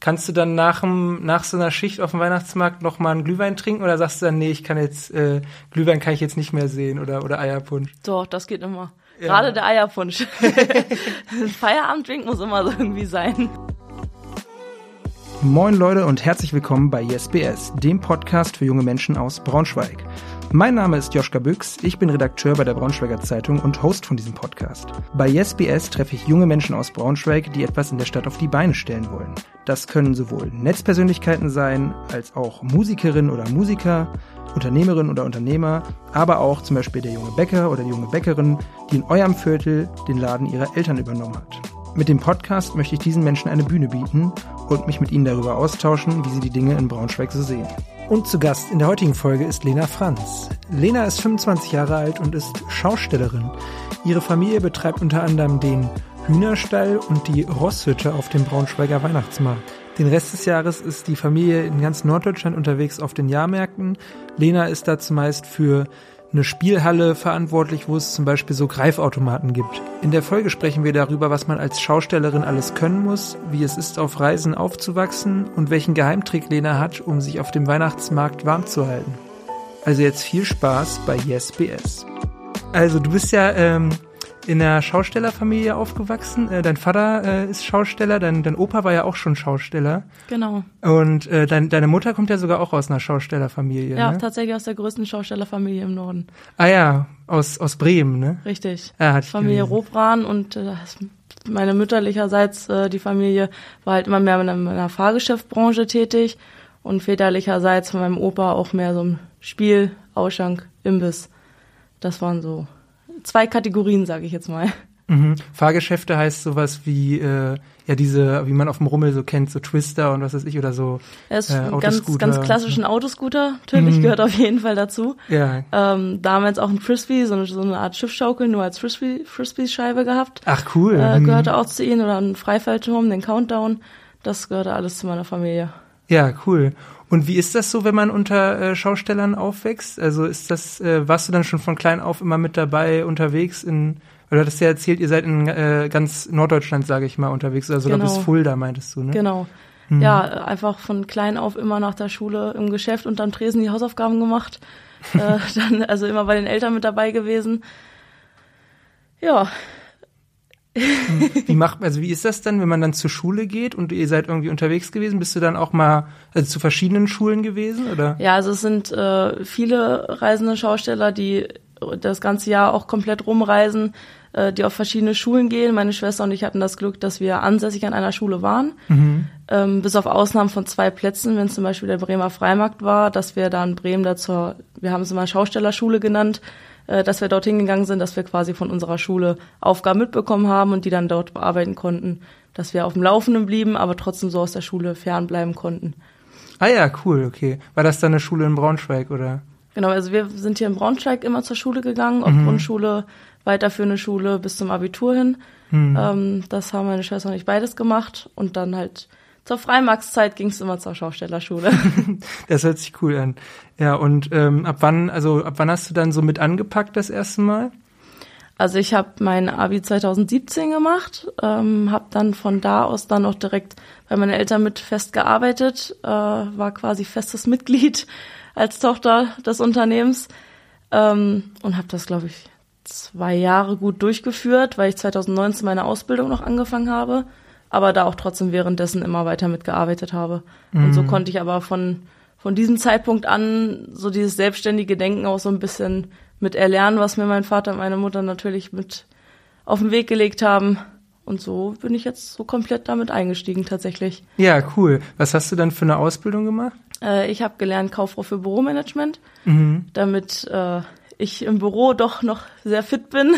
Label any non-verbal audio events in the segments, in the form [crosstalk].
kannst du dann nach, dem, nach so einer Schicht auf dem Weihnachtsmarkt noch mal einen Glühwein trinken oder sagst du dann, nee, ich kann jetzt, äh, Glühwein kann ich jetzt nicht mehr sehen oder, oder Eierpunsch? Doch, das geht immer. Ja. Gerade der Eierpunsch. [laughs] [laughs] Feierabenddrink muss immer so irgendwie sein. Moin Leute und herzlich willkommen bei YesBS, dem Podcast für junge Menschen aus Braunschweig. Mein Name ist Joschka Büchs, ich bin Redakteur bei der Braunschweiger Zeitung und Host von diesem Podcast. Bei YesBS treffe ich junge Menschen aus Braunschweig, die etwas in der Stadt auf die Beine stellen wollen. Das können sowohl Netzpersönlichkeiten sein, als auch Musikerinnen oder Musiker, Unternehmerinnen oder Unternehmer, aber auch zum Beispiel der junge Bäcker oder die junge Bäckerin, die in eurem Viertel den Laden ihrer Eltern übernommen hat. Mit dem Podcast möchte ich diesen Menschen eine Bühne bieten und mich mit ihnen darüber austauschen, wie sie die Dinge in Braunschweig so sehen. Und zu Gast in der heutigen Folge ist Lena Franz. Lena ist 25 Jahre alt und ist Schaustellerin. Ihre Familie betreibt unter anderem den Hühnerstall und die Rosshütte auf dem Braunschweiger Weihnachtsmarkt. Den Rest des Jahres ist die Familie in ganz Norddeutschland unterwegs auf den Jahrmärkten. Lena ist da zumeist für eine Spielhalle verantwortlich, wo es zum Beispiel so Greifautomaten gibt. In der Folge sprechen wir darüber, was man als Schaustellerin alles können muss, wie es ist, auf Reisen aufzuwachsen und welchen Geheimtrick Lena hat, um sich auf dem Weihnachtsmarkt warm zu halten. Also jetzt viel Spaß bei Yes BS. Also du bist ja ähm, in einer Schaustellerfamilie aufgewachsen. Äh, dein Vater äh, ist Schausteller, dein, dein Opa war ja auch schon Schausteller. Genau. Und äh, dein, deine Mutter kommt ja sogar auch aus einer Schaustellerfamilie. Ja, ne? tatsächlich aus der größten Schaustellerfamilie im Norden. Ah ja, aus, aus Bremen, ne? Richtig. Ja, Familie. Robran und äh, meine mütterlicherseits, äh, die Familie war halt immer mehr in einer, in einer Fahrgeschäftbranche tätig und väterlicherseits von meinem Opa auch mehr so im Spiel, Ausschank, Imbiss. Das waren so zwei Kategorien, sage ich jetzt mal. Mhm. Fahrgeschäfte heißt sowas wie äh, ja diese, wie man auf dem Rummel so kennt, so Twister und was weiß ich oder so. Er ist äh, ganz, ganz klassischen Autoscooter, natürlich Mhm. gehört auf jeden Fall dazu. Ja. Ähm, damals auch ein Frisbee, so eine, so eine Art Schiffschaukel, nur als Frisbee, Frisbee-Scheibe gehabt. Ach cool. Äh, Mhm. gehörte auch zu ihnen oder ein Freifeldturm, den Countdown. Das gehörte alles zu meiner Familie. Ja, cool. Und wie ist das so, wenn man unter äh, Schaustellern aufwächst? Also ist das, äh, warst du dann schon von klein auf immer mit dabei unterwegs in, weil du hattest ja erzählt, ihr seid in äh, ganz Norddeutschland, sage ich mal, unterwegs, oder sogar Genau. bis Fulda, meintest du, ne? Genau. Mhm. Ja, einfach von klein auf immer nach der Schule im Geschäft und am Tresen die Hausaufgaben gemacht. [laughs] äh, dann also immer bei den Eltern mit dabei gewesen. Ja, Wie macht, also wie ist das dann, wenn man dann zur Schule geht und ihr seid irgendwie unterwegs gewesen? Bist du dann auch mal also zu verschiedenen Schulen gewesen, oder? ja, also es sind äh, viele reisende Schausteller, die das ganze Jahr auch komplett rumreisen, äh, die auf verschiedene Schulen gehen. Meine Schwester und ich hatten das Glück, dass wir ansässig an einer Schule waren. Ähm, bis auf Ausnahmen von zwei Plätzen, wenn es zum Beispiel der Bremer Freimarkt war, dass wir da in Bremen dazu, wir haben es immer Schaustellerschule genannt, äh, dass wir dorthin gegangen sind, dass wir quasi von unserer Schule Aufgaben mitbekommen haben und die dann dort bearbeiten konnten, dass wir auf dem Laufenden blieben, aber trotzdem so aus der Schule fernbleiben konnten. Ah ja, cool, okay. War das dann eine Schule in Braunschweig, oder? Genau, also wir sind hier in Braunschweig immer zur Schule gegangen, ob Grundschule, weiterführende Schule bis zum Abitur hin. Ähm, das haben meine Schwester und ich beides gemacht und dann halt zur Freimarktszeit ging es immer zur Schaustellerschule. [laughs] Das hört sich cool an. Ja, und ähm, ab wann, also ab wann hast du dann so mit angepackt das erste Mal? Also ich habe mein Abi 2017 gemacht, ähm, habe dann von da aus dann auch direkt bei meinen Eltern mit fest gearbeitet, äh, war quasi festes Mitglied [laughs] als Tochter des Unternehmens ähm, und habe das, glaube ich, zwei Jahre gut durchgeführt, weil ich 2019 meine Ausbildung noch angefangen habe, aber da auch trotzdem währenddessen immer weiter mitgearbeitet habe. Und so konnte ich aber von, von diesem Zeitpunkt an so dieses selbstständige Denken auch so ein bisschen mit erlernen, was mir mein Vater und meine Mutter natürlich mit auf den Weg gelegt haben. Und so bin ich jetzt so komplett damit eingestiegen tatsächlich. Ja, cool. Was hast du dann für eine Ausbildung gemacht? Äh, ich habe gelernt Kauffrau für Büromanagement, Mhm. damit äh, ich im Büro doch noch sehr fit bin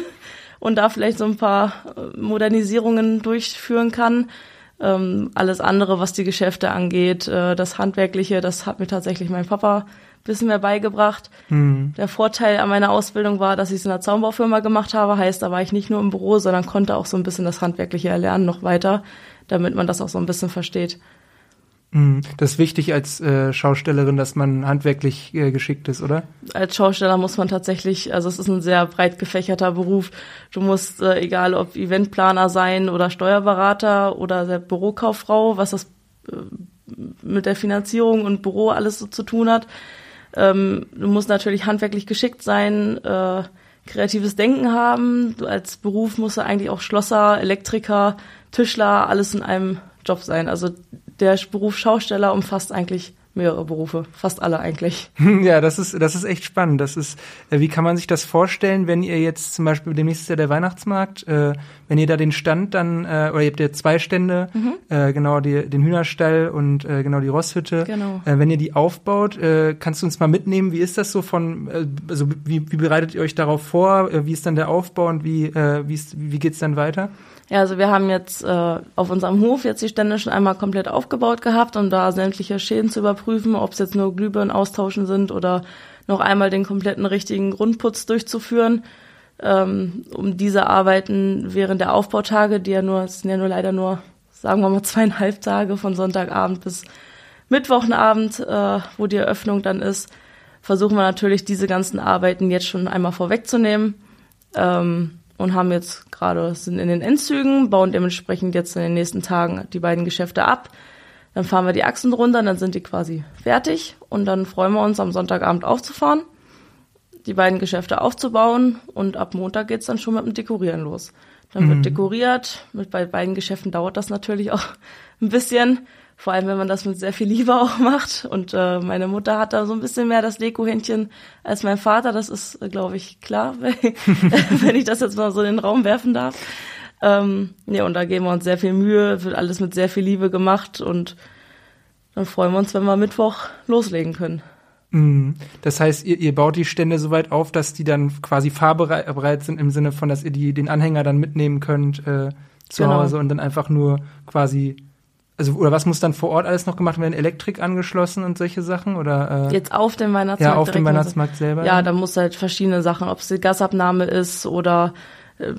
und da vielleicht so ein paar äh, Modernisierungen durchführen kann. Ähm, alles andere, was die Geschäfte angeht, äh, das Handwerkliche, das hat mir tatsächlich mein Papa ein bisschen mehr beigebracht. Mhm. Der Vorteil an meiner Ausbildung war, dass ich es in einer Zaunbaufirma gemacht habe. Heißt, da war ich nicht nur im Büro, sondern konnte auch so ein bisschen das Handwerkliche erlernen noch weiter, damit man das auch so ein bisschen versteht. Mhm. Das ist wichtig als äh, Schaustellerin, dass man handwerklich äh, geschickt ist, oder? als Schausteller muss man tatsächlich, also es ist ein sehr breit gefächerter Beruf. Du musst, äh, egal ob Eventplaner sein oder Steuerberater oder der Bürokauffrau, was das mit der Finanzierung und Büro alles so zu tun hat. Ähm, du musst natürlich handwerklich geschickt sein, äh, kreatives Denken haben. Du als Beruf musst du eigentlich auch Schlosser, Elektriker, Tischler, alles in einem Job sein. Also der Beruf Schausteller umfasst eigentlich mehrere Berufe, fast alle eigentlich. [laughs] Ja, das ist, das ist echt spannend. Das ist, äh, wie kann man sich das vorstellen, wenn ihr jetzt zum Beispiel demnächst ist ja der Weihnachtsmarkt, äh, wenn ihr da den Stand dann, äh, oder ihr habt ja zwei Stände, mhm. äh, genau die, den Hühnerstall und äh, genau die Rosshütte. Genau. Äh, wenn ihr die aufbaut, äh, kannst du uns mal mitnehmen, wie ist das so von, äh, also wie, wie bereitet ihr euch darauf vor, äh, wie ist dann der Aufbau und wie, äh, wie, ist, wie geht's dann weiter? Ja, also wir haben jetzt äh, auf unserem Hof jetzt die Stände schon einmal komplett aufgebaut gehabt, um da sämtliche Schäden zu überprüfen, ob es jetzt nur Glühbirnen austauschen sind oder noch einmal den kompletten richtigen Grundputz durchzuführen. Ähm, um diese Arbeiten während der Aufbautage, die ja nur, es sind ja nur leider nur, sagen wir mal, [laughs] zweieinhalb Tage von Sonntagabend bis Mittwochenabend, äh, wo die Eröffnung dann ist, versuchen wir natürlich diese ganzen Arbeiten jetzt schon einmal vorwegzunehmen. Ähm, und haben jetzt gerade, sind in den Endzügen, bauen dementsprechend jetzt in den nächsten Tagen die beiden Geschäfte ab. Dann fahren wir die Achsen runter, dann sind die quasi fertig und dann freuen wir uns am Sonntagabend aufzufahren, die beiden Geschäfte aufzubauen und ab Montag geht's dann schon mit dem Dekorieren los. Dann mhm. wird dekoriert, mit bei beiden Geschäften dauert das natürlich auch [laughs] ein bisschen. Vor allem, wenn man das mit sehr viel Liebe [laughs] auch macht. Und äh, meine Mutter hat da so ein bisschen mehr das Deko-Händchen als mein Vater. Das ist, äh, glaube ich, klar, [laughs] wenn ich das jetzt mal so in den Raum werfen darf. Ähm, ja, und da geben wir uns sehr viel Mühe, wird alles mit sehr viel Liebe gemacht und dann freuen wir uns, wenn wir Mittwoch loslegen können. Mhm. Das heißt, ihr, ihr baut die Stände so weit auf, dass die dann quasi fahrbereit sind im Sinne von, dass ihr die, den Anhänger dann mitnehmen könnt äh, zu genau. Hause und dann einfach nur quasi also oder was muss dann vor Ort alles noch gemacht werden? Elektrik angeschlossen und solche Sachen oder äh, jetzt auf dem Weihnachtsmarkt? Ja, auf dem Weihnachtsmarkt selber. Ja, da muss halt verschiedene Sachen, ob es die Gasabnahme ist oder äh,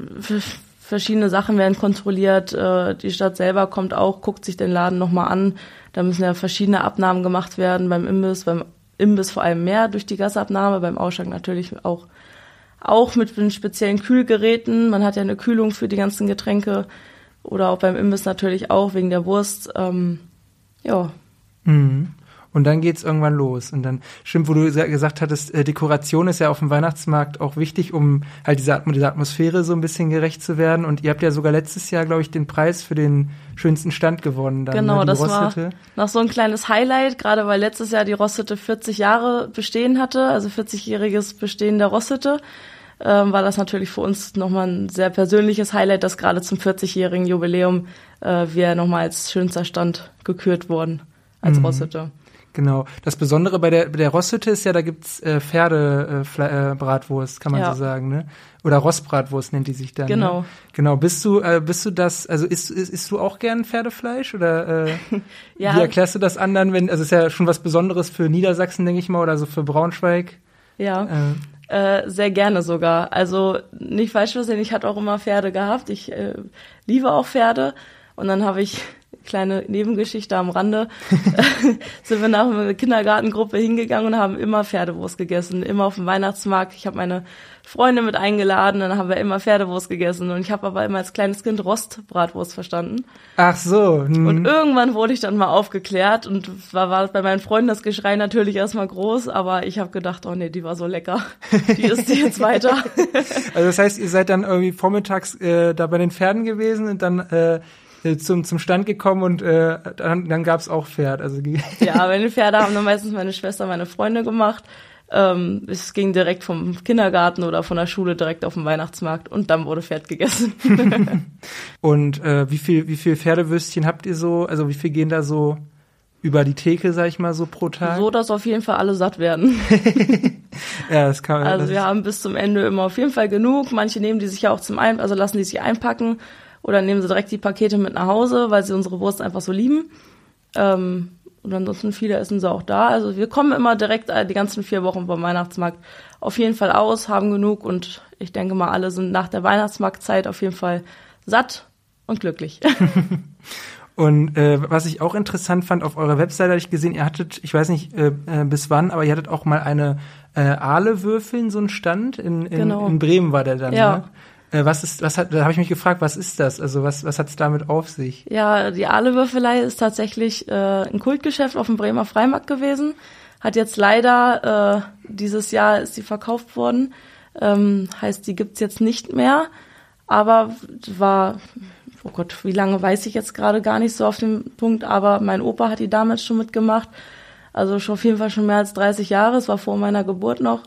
verschiedene Sachen werden kontrolliert. Äh, die Stadt selber kommt auch, guckt sich den Laden nochmal an. Da müssen ja verschiedene Abnahmen gemacht werden beim Imbiss, beim Imbiss vor allem mehr durch die Gasabnahme, beim Ausschank natürlich auch auch mit den speziellen Kühlgeräten. Man hat ja eine Kühlung für die ganzen Getränke. Oder auch beim Imbiss natürlich auch, wegen der Wurst. Ähm, ja. Mhm. Und dann geht's irgendwann los. Und dann, stimmt, wo du gesagt hattest, äh, Dekoration ist ja auf dem Weihnachtsmarkt auch wichtig, um halt dieser, dieser Atmosphäre so ein bisschen gerecht zu werden. Und ihr habt ja sogar letztes Jahr, glaube ich, den Preis für den schönsten Stand gewonnen. Dann, genau, ne, das Rostete. war noch so ein kleines Highlight, gerade weil letztes Jahr die Rostete 40 Jahre bestehen hatte, also 40-jähriges Bestehen der Rostete ähm, war das natürlich für uns nochmal ein sehr persönliches Highlight, dass gerade zum 40-jährigen Jubiläum äh, wir nochmal als schönster Stand gekürt wurden als mhm. Rosshütte. Genau. Das Besondere bei der, bei der Rosshütte ist ja, da gibt's äh, Pferdebratwurst, äh, kann man ja. so sagen, ne? Oder Rostbratwurst nennt die sich dann. Genau. Ne? Genau. Bist du, äh, bist du das, also isst, isst, isst du auch gern Pferdefleisch? Oder äh, [laughs] ja. wie erklärst du das anderen, wenn, also ist ja schon was Besonderes für Niedersachsen, denke ich mal, oder so für Braunschweig? Ja. Äh, äh, sehr gerne sogar. Also nicht falsch verstehen, ich hatte auch immer Pferde gehabt. Ich äh, liebe auch Pferde. Und dann habe ich kleine Nebengeschichte am Rande, [laughs] [laughs] sind wir nach einer Kindergartengruppe hingegangen und haben immer Pferdewurst gegessen, immer auf dem Weihnachtsmarkt. Ich habe meine Freunde mit eingeladen, dann haben wir immer Pferdewurst gegessen und ich habe aber immer als kleines Kind Rostbratwurst verstanden. Ach so. Hm. Und irgendwann wurde ich dann mal aufgeklärt und war, war bei meinen Freunden das Geschrei natürlich erstmal groß, aber ich habe gedacht, oh nee, die war so lecker. [laughs] Die ist die jetzt weiter. also das heißt, ihr seid dann irgendwie vormittags äh, da bei den Pferden gewesen und dann äh, zum, zum Stand gekommen und äh, dann, dann gab es auch Pferd. Also ja, [laughs] meine Pferde haben dann meistens meine Schwester, meine Freunde gemacht. Ähm, es ging direkt vom Kindergarten oder von der Schule direkt auf den Weihnachtsmarkt und dann wurde Pferd gegessen. [laughs] und äh, wie viel wie viel Pferdewürstchen habt ihr so? Also wie viel gehen da so über die Theke, sag ich mal, so pro Tag? So, dass auf jeden Fall alle satt werden. [laughs] ja, das kann man. Also wir haben bis zum Ende immer auf jeden Fall genug. Manche nehmen die sich ja auch zum ein, also lassen die sich einpacken oder nehmen sie direkt die Pakete mit nach Hause, weil sie unsere Wurst einfach so lieben. Ähm, und ansonsten viele essen sie auch da. Also wir kommen immer direkt die ganzen vier Wochen vom Weihnachtsmarkt auf jeden Fall aus, haben genug und ich denke mal, alle sind nach der Weihnachtsmarktzeit auf jeden Fall satt und glücklich. [laughs] Und äh, was ich auch interessant fand, auf eurer Webseite hatte ich gesehen, ihr hattet, ich weiß nicht äh, äh bis wann, aber ihr hattet auch mal eine äh, Aale würfeln, so einen Stand. In, in, genau. in Bremen war der dann. Ja. Ne? Äh, was ist, was hat, da habe ich mich gefragt, was ist das? Also was, was hat es damit auf sich? Ja, die Aale-Würfelei ist tatsächlich äh, ein Kultgeschäft auf dem Bremer Freimarkt gewesen. Hat jetzt leider, äh, dieses Jahr ist sie verkauft worden. Ähm, heißt, die gibt's jetzt nicht mehr. Aber war, oh Gott, wie lange weiß ich jetzt gerade gar nicht so auf dem Punkt, aber mein Opa hat die damals schon mitgemacht. Also schon auf jeden Fall schon mehr als 30 Jahre, es war vor meiner Geburt noch.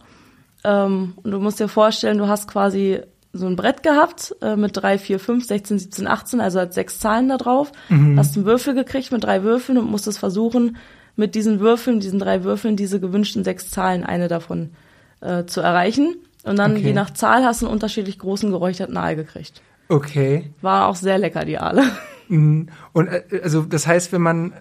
Ähm, und du musst dir vorstellen, du hast quasi so ein Brett gehabt äh, mit drei, vier, fünf, 16, 17, 18, also hat sechs Zahlen da drauf. Mhm. Hast einen Würfel gekriegt mit drei Würfeln und musstest versuchen, mit diesen Würfeln, diesen drei Würfeln, diese gewünschten sechs Zahlen, eine davon äh, zu erreichen. Und dann okay. je nach Zahl hast du einen unterschiedlich großen geräucherten Aal gekriegt. Okay. War auch sehr lecker, die Aale. [laughs] Mhm. Und äh, also das heißt, wenn man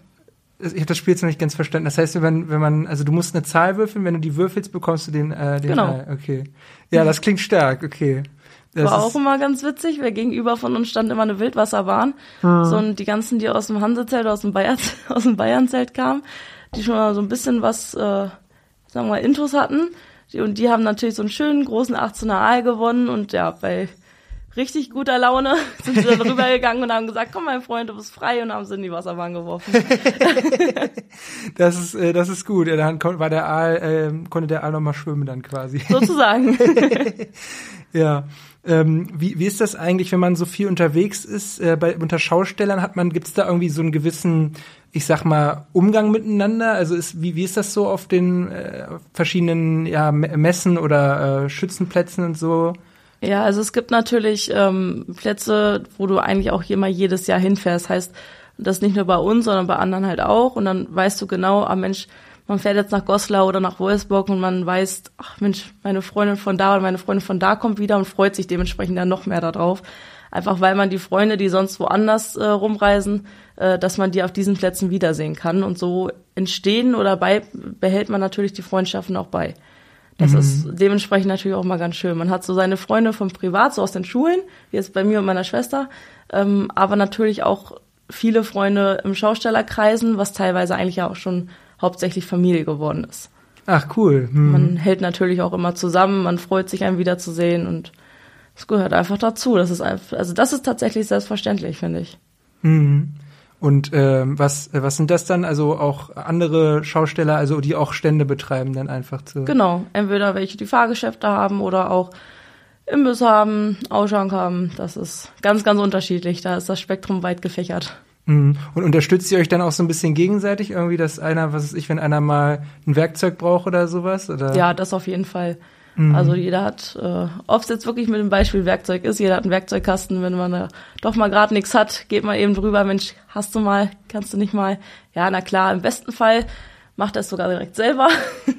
ich habe das Spiel jetzt noch nicht ganz verstanden. Das heißt, wenn, wenn man, also du musst eine Zahl würfeln, wenn du die würfelst, bekommst du den, äh, den Genau. Ei. Okay. Ja, das klingt stark, okay. Das War auch immer ganz witzig, weil gegenüber von uns stand immer eine Wildwasserbahn. Hm. So, und die ganzen, die aus dem Hansezelt oder aus dem, Bayern, [laughs] aus dem Bayernzelt kamen, die schon mal so ein bisschen was, äh, sagen wir mal, Intus hatten. Und die haben natürlich so einen schönen großen 18er Aal gewonnen und ja, bei richtig guter Laune [laughs] sind sie dann [laughs] rübergegangen und haben gesagt, komm mein Freund, du bist frei und haben sie in die Wasserbahn geworfen. das ist, äh, das ist gut. Ja, dann war der Aal, äh, konnte der Aal noch mal schwimmen dann quasi. Sozusagen. ja. Ähm, wie, wie ist das eigentlich, wenn man so viel unterwegs ist? Äh, bei, unter Schaustellern hat man, gibt es da irgendwie so einen gewissen, ich sag mal, Umgang miteinander? Also ist, wie, wie ist das so auf den äh, verschiedenen ja, Messen oder äh, Schützenplätzen und so? Ja, also es gibt natürlich ähm, Plätze, wo du eigentlich auch immer jedes Jahr hinfährst. Heißt, das nicht nur bei uns, sondern bei anderen halt auch. Und dann weißt du genau, ah Mensch, man fährt jetzt nach Goslar oder nach Wolfsburg und man weiß, ach Mensch, meine Freundin von da oder meine Freundin von da kommt wieder und freut sich dementsprechend dann noch mehr darauf. Einfach weil man die Freunde, die sonst woanders äh, rumreisen, äh, dass man die auf diesen Plätzen wiedersehen kann. Und so entstehen oder bei behält man natürlich die Freundschaften auch bei. Das mhm. ist dementsprechend natürlich auch mal ganz schön. Man hat so seine Freunde vom Privat, so aus den Schulen, wie jetzt bei mir und meiner Schwester, ähm, aber natürlich auch viele Freunde im Schaustellerkreisen, was teilweise eigentlich ja auch schon hauptsächlich Familie geworden ist. Ach cool. Mhm. Man hält natürlich auch immer zusammen, man freut sich, einen wiederzusehen und es gehört einfach dazu. Das ist einfach, also das ist tatsächlich selbstverständlich, finde ich. Mhm. Und ähm, was, äh, was sind das dann? Also auch andere Schausteller, also die auch Stände betreiben, dann einfach zu. Genau, entweder welche die Fahrgeschäfte haben oder auch Imbiss haben, Ausschank haben. Das ist ganz, ganz unterschiedlich. Da ist das Spektrum weit gefächert. Mhm. Und unterstützt ihr euch dann auch so ein bisschen gegenseitig irgendwie, dass einer, was weiß ich, wenn einer mal ein Werkzeug braucht oder sowas? Oder? Ja, das auf jeden Fall. Mhm. Also jeder hat, äh, ob es jetzt wirklich mit dem Beispiel Werkzeug ist, jeder hat einen Werkzeugkasten, wenn man da doch mal gerade nichts hat, geht man eben drüber, Mensch, hast du mal, kannst du nicht mal? Ja, na klar, im besten Fall macht er es sogar direkt selber.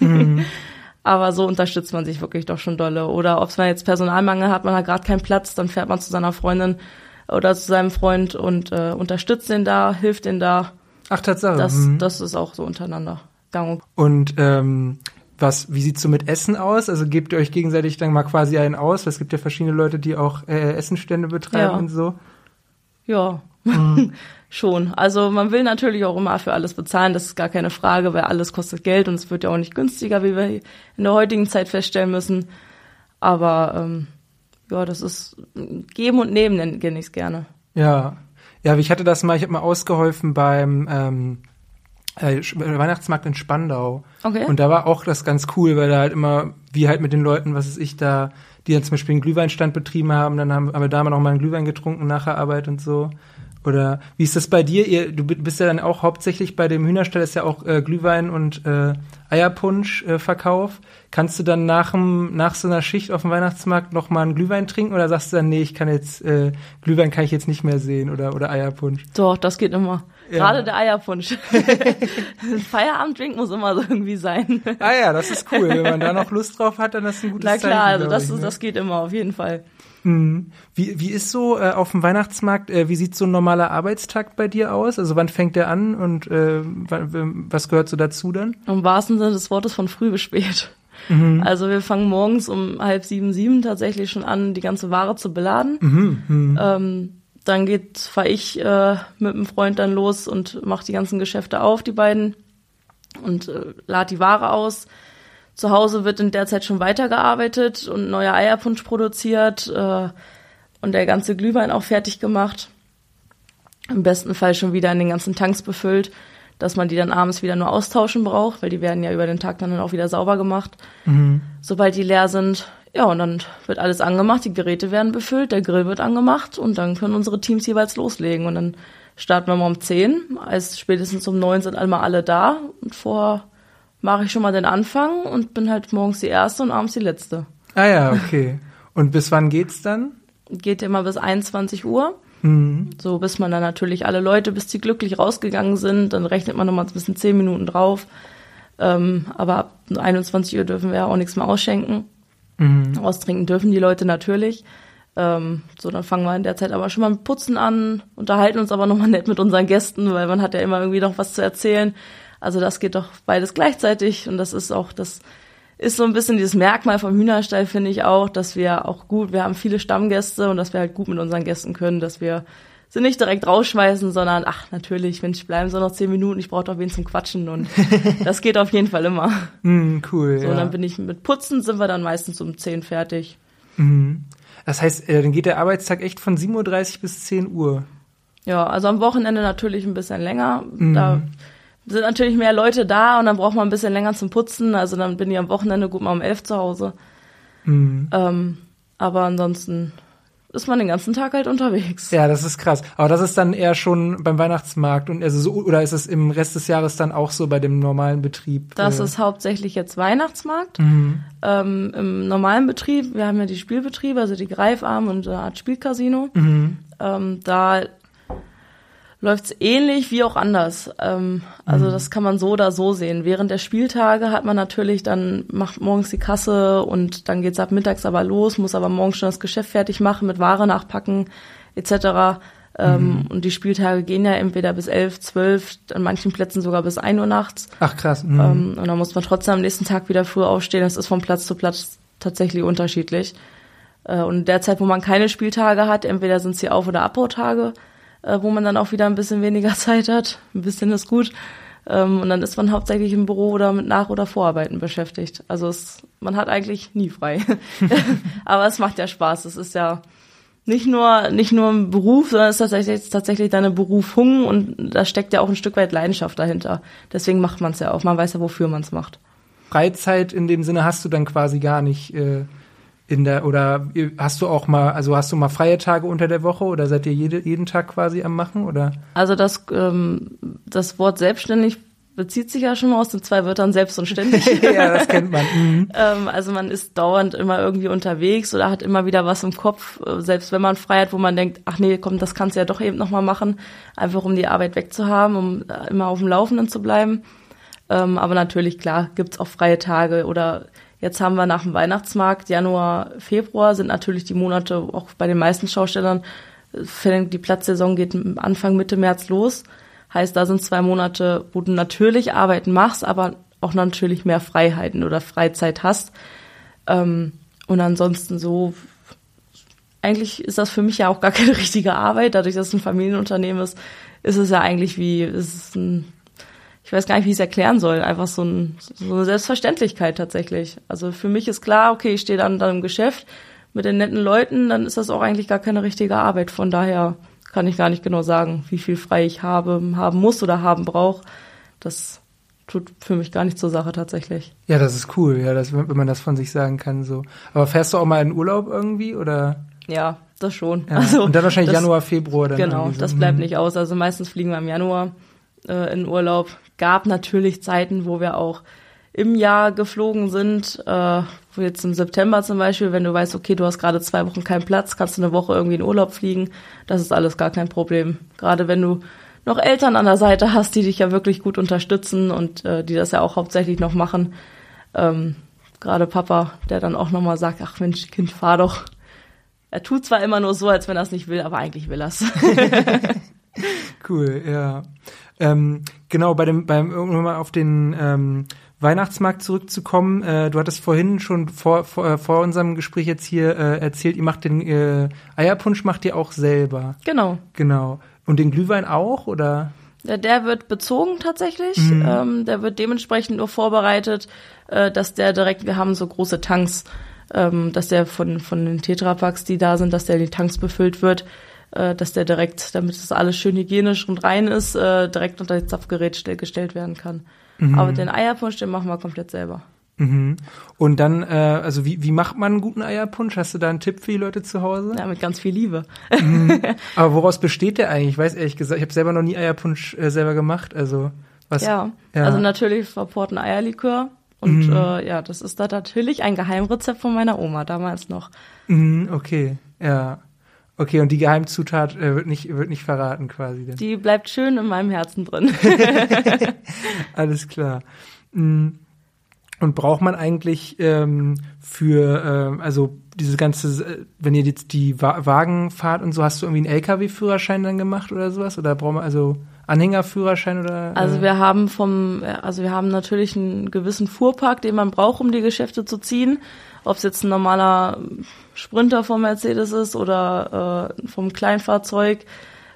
Mhm. [laughs] Aber so unterstützt man sich wirklich doch schon dolle. Oder ob man jetzt Personalmangel hat, man hat gerade keinen Platz, dann fährt man zu seiner Freundin oder zu seinem Freund und äh, unterstützt den da, hilft den da. Ach, Tatsache. Das, mhm. das ist auch so untereinander. Gang und ähm, was, wie sieht's so mit Essen aus? Also gebt ihr euch gegenseitig dann mal quasi einen aus? Es gibt ja verschiedene Leute, die auch äh, Essenstände betreiben ja. und so. Ja, mhm. [laughs] schon. Also man will natürlich auch immer für alles bezahlen, das ist gar keine Frage, weil alles kostet Geld und es wird ja auch nicht günstiger, wie wir in der heutigen Zeit feststellen müssen. Aber ähm, ja, das ist geben und nehmen, nenne ich es gerne. Ja. Ja, ich hatte das mal, ich habe mal ausgeholfen beim ähm, äh, Weihnachtsmarkt in Spandau. Okay. Und da war auch das ganz cool, weil da halt immer, wie halt mit den Leuten, was ist ich da, die dann zum Beispiel einen Glühweinstand betrieben haben, dann haben, haben wir da mal noch mal einen Glühwein getrunken nach der Arbeit und so. Oder wie ist das bei dir? Ihr, du bist ja dann auch hauptsächlich bei dem Hühnerstall ist ja auch äh, Glühwein und äh, Eierpunsch äh. Kannst du dann nach, dem, nach so einer Schicht auf dem Weihnachtsmarkt noch mal einen Glühwein trinken oder sagst du dann, nee, ich kann jetzt äh, Glühwein kann ich jetzt nicht mehr sehen oder oder Eierpunsch? Doch, das geht immer. Ja. Gerade der Eierpunsch. [laughs] Feierabenddrink muss immer so irgendwie sein. Ah ja, das ist cool. Wenn man da noch Lust drauf hat, dann ist das ein gutes Na klar, Zeichen, also das, ich, ne? das geht immer, auf jeden Fall. Mhm. Wie, wie ist so äh, auf dem Weihnachtsmarkt, äh, wie sieht so ein normaler Arbeitstag bei dir aus? Also wann fängt der an und äh, was gehört so dazu dann? Im wahrsten Sinne des Wortes von früh bis spät. Mhm. Also wir fangen morgens um halb sieben, sieben tatsächlich schon an, die ganze Ware zu beladen. Mhm. Mhm. Ähm, dann geht, fahre ich äh, mit einem Freund dann los und mache die ganzen Geschäfte auf, die beiden, und äh, lade die Ware aus. Zu Hause wird in der Zeit schon weitergearbeitet und neuer Eierpunsch produziert. Äh, und der ganze Glühwein auch fertig gemacht. Im besten Fall schon wieder in den ganzen Tanks befüllt, dass man die dann abends wieder nur austauschen braucht, weil die werden ja über den Tag dann auch wieder sauber gemacht, mhm. sobald die leer sind. Ja, und dann wird alles angemacht, die Geräte werden befüllt, der Grill wird angemacht und dann können unsere Teams jeweils loslegen. Und dann starten wir mal um 10, als spätestens um 9 sind einmal alle da und vorher mache ich schon mal den Anfang und bin halt morgens die erste und abends die letzte. Ah ja, okay. Und bis wann geht's dann? Geht immer bis 21 Uhr. Mhm. So, bis man dann natürlich alle Leute, bis die glücklich rausgegangen sind, dann rechnet man nochmal ein bisschen 10 Minuten drauf. Ähm, aber ab 21 Uhr dürfen wir ja auch nichts mehr ausschenken. Mhm. Austrinken dürfen die Leute natürlich. Ähm, so, dann fangen wir in der Zeit aber schon mal mit Putzen an, unterhalten uns aber nochmal [laughs] nett mit unseren Gästen, weil man hat ja immer irgendwie noch was zu erzählen. Also das geht doch beides gleichzeitig und das ist auch das ist so ein bisschen dieses Merkmal vom Hühnerstall, finde ich auch, dass wir auch gut, wir haben viele Stammgäste und dass wir halt gut mit unseren Gästen können, dass wir sie nicht direkt rausschmeißen, sondern ach natürlich, Mensch, bleiben so noch zehn Minuten, ich brauche doch wen zum Quatschen und [laughs] das geht auf jeden Fall immer. Mm, cool. So, ja. und dann bin ich mit Putzen sind wir dann meistens um zehn fertig. Mhm. Das heißt, äh, dann geht der Arbeitstag echt von 7.30 Uhr bis 10 Uhr. Ja, also am Wochenende natürlich ein bisschen länger. Mhm. Da sind natürlich mehr Leute da und dann braucht man ein bisschen länger zum Putzen. Also dann bin ich am Wochenende gut mal um elf zu Hause. Mhm. Ähm, aber ansonsten ist man den ganzen Tag halt unterwegs. Ja, das ist krass. Aber das ist dann eher schon beim Weihnachtsmarkt und also so, oder ist es im Rest des Jahres dann auch so bei dem normalen Betrieb? Das äh? ist hauptsächlich jetzt Weihnachtsmarkt. Mhm. Ähm, Im normalen Betrieb, wir haben ja die Spielbetriebe, also die Greifarm und eine Art Spielcasino. Mhm. Ähm, da läuft es ähnlich wie auch anders. Ähm, also mhm. das kann man so oder so sehen. Während der Spieltage hat man natürlich dann macht morgens die Kasse und dann geht's ab mittags aber los, muss aber morgens schon das Geschäft fertig machen, mit Ware nachpacken etc. Ähm, mhm. Und die Spieltage gehen ja entweder bis elf, zwölf, an manchen Plätzen sogar bis ein Uhr nachts. Ach krass. Mhm. Ähm, und dann muss man trotzdem am nächsten Tag wieder früh aufstehen. Das ist von Platz zu Platz tatsächlich unterschiedlich. Äh, und derzeit, wo man keine Spieltage hat, entweder sind sie Auf- oder Abbautage äh, wo man dann auch wieder ein bisschen weniger [laughs] Zeit hat. Ein bisschen ist gut. Ähm, und dann ist man hauptsächlich im Büro oder mit Nach- oder Vorarbeiten beschäftigt. Also es, man hat eigentlich nie frei. [laughs] [laughs] Aber es macht ja Spaß. Es ist ja nicht nur, nicht nur ein Beruf, sondern es ist tatsächlich, tatsächlich deine Berufung und da steckt ja auch ein Stück weit Leidenschaft dahinter. Deswegen macht man es ja auch. Man weiß ja, wofür man es macht. Freizeit in dem Sinne hast du dann quasi gar nicht. Äh in der oder hast du auch mal, also hast du mal freie Tage unter der Woche oder seid ihr jede, jeden Tag quasi am machen oder? Also das ähm, das Wort selbstständig bezieht sich ja schon mal aus den zwei Wörtern selbst und ständig. [laughs] ja, das kennt man. Mhm. ähm, also man ist dauernd immer irgendwie unterwegs oder hat immer wieder was im Kopf, äh, selbst wenn man frei hat, wo man denkt, ach nee, komm, das kannst du ja doch eben nochmal machen, einfach um die Arbeit wegzuhaben, um äh, immer auf dem Laufenden zu bleiben. Ähm, aber natürlich, klar, gibt's auch freie Tage oder Jetzt haben wir nach dem Weihnachtsmarkt Januar, Februar sind natürlich die Monate auch bei den meisten Schaustellern, die Platzsaison geht Anfang Mitte März los. Heißt, da sind zwei Monate, wo du natürlich Arbeiten machst, aber auch natürlich mehr Freiheiten oder Freizeit hast. Ähm, und ansonsten so, eigentlich ist das für mich ja auch gar keine [laughs] richtige Arbeit. Dadurch, dass es ein Familienunternehmen ist, ist es ja eigentlich wie, ist es ein ich weiß gar nicht, wie ich es erklären soll, einfach so, ein, so eine Selbstverständlichkeit tatsächlich. Also für mich ist klar, okay, ich stehe dann, dann im Geschäft mit den netten Leuten, dann ist das auch eigentlich gar keine richtige Arbeit. Von daher kann ich gar nicht genau sagen, wie viel frei ich habe, haben muss oder haben brauche. Das tut für mich gar nicht zur Sache tatsächlich. Ja, das ist cool, ja, das, wenn man das von sich sagen kann. so. Aber fährst du auch mal in Urlaub irgendwie oder? Ja, das schon. Ja, also, und dann wahrscheinlich das, Januar, Februar dann. Genau, so. das bleibt hm. nicht aus. Also meistens fliegen wir im Januar äh, in Urlaub. Gab natürlich Zeiten, wo wir auch im Jahr geflogen sind. Äh, jetzt im September zum Beispiel, wenn du weißt, okay, du hast gerade zwei Wochen keinen Platz, kannst du eine Woche irgendwie in Urlaub fliegen. Das ist alles gar kein Problem. Gerade wenn du noch Eltern an der Seite hast, die dich ja wirklich gut unterstützen und äh, die das ja auch hauptsächlich noch machen. Ähm, Gerade Papa, der dann auch nochmal sagt, ach Mensch, Kind, fahr doch. Er tut zwar immer nur so, als wenn er es nicht will, aber eigentlich will er es. [laughs] cool, ja. Ähm, genau, bei dem, beim, um mal auf den ähm, Weihnachtsmarkt zurückzukommen, äh, du hattest vorhin schon vor, vor, äh, vor unserem Gespräch jetzt hier äh, erzählt, ihr macht den äh, Eierpunsch macht ihr auch selber. Genau. Genau. Und den Glühwein auch, oder? Der, der wird bezogen tatsächlich. Mhm. Ähm, der wird dementsprechend nur vorbereitet, äh, dass der direkt, wir haben so große Tanks, ähm, dass der von, von den Tetrapacks, die da sind, dass der in die Tanks befüllt wird, äh, dass der direkt, damit das alles schön hygienisch und rein ist, äh, direkt unter das Zapfgerät gestellt werden kann. Mhm. Aber den Eierpunsch, den machen wir komplett selber. Mhm. Und dann, äh, also wie, wie macht man einen guten Eierpunsch? Hast du da einen Tipp für die Leute zu Hause? Ja, mit ganz viel Liebe. Mhm. [laughs] Aber woraus besteht der eigentlich? Ich weiß ehrlich gesagt, ich habe selber noch nie Eierpunsch äh, selber gemacht. Also was? Ja, ja. also natürlich verporten Eierlikör. Und mhm. äh, ja, das ist da natürlich ein Geheimrezept von meiner Oma damals noch. Mhm, okay, ja. Okay, und die Geheimzutat äh, wird nicht wird nicht verraten quasi. Dann. Die bleibt schön in meinem Herzen drin. [laughs] [laughs] Alles klar. Mhm. Und braucht man eigentlich ähm, für, äh, also diese ganze, wenn ihr jetzt die Wagen fahrt und so, hast du irgendwie einen LKW-Führerschein dann gemacht oder sowas? Oder braucht man also Anhängerführerschein oder? Äh? Also wir haben vom, also wir haben natürlich einen gewissen Fuhrpark, den man braucht, um die Geschäfte zu ziehen. Ob es jetzt ein normaler Sprinter vom Mercedes ist oder äh, vom Kleinfahrzeug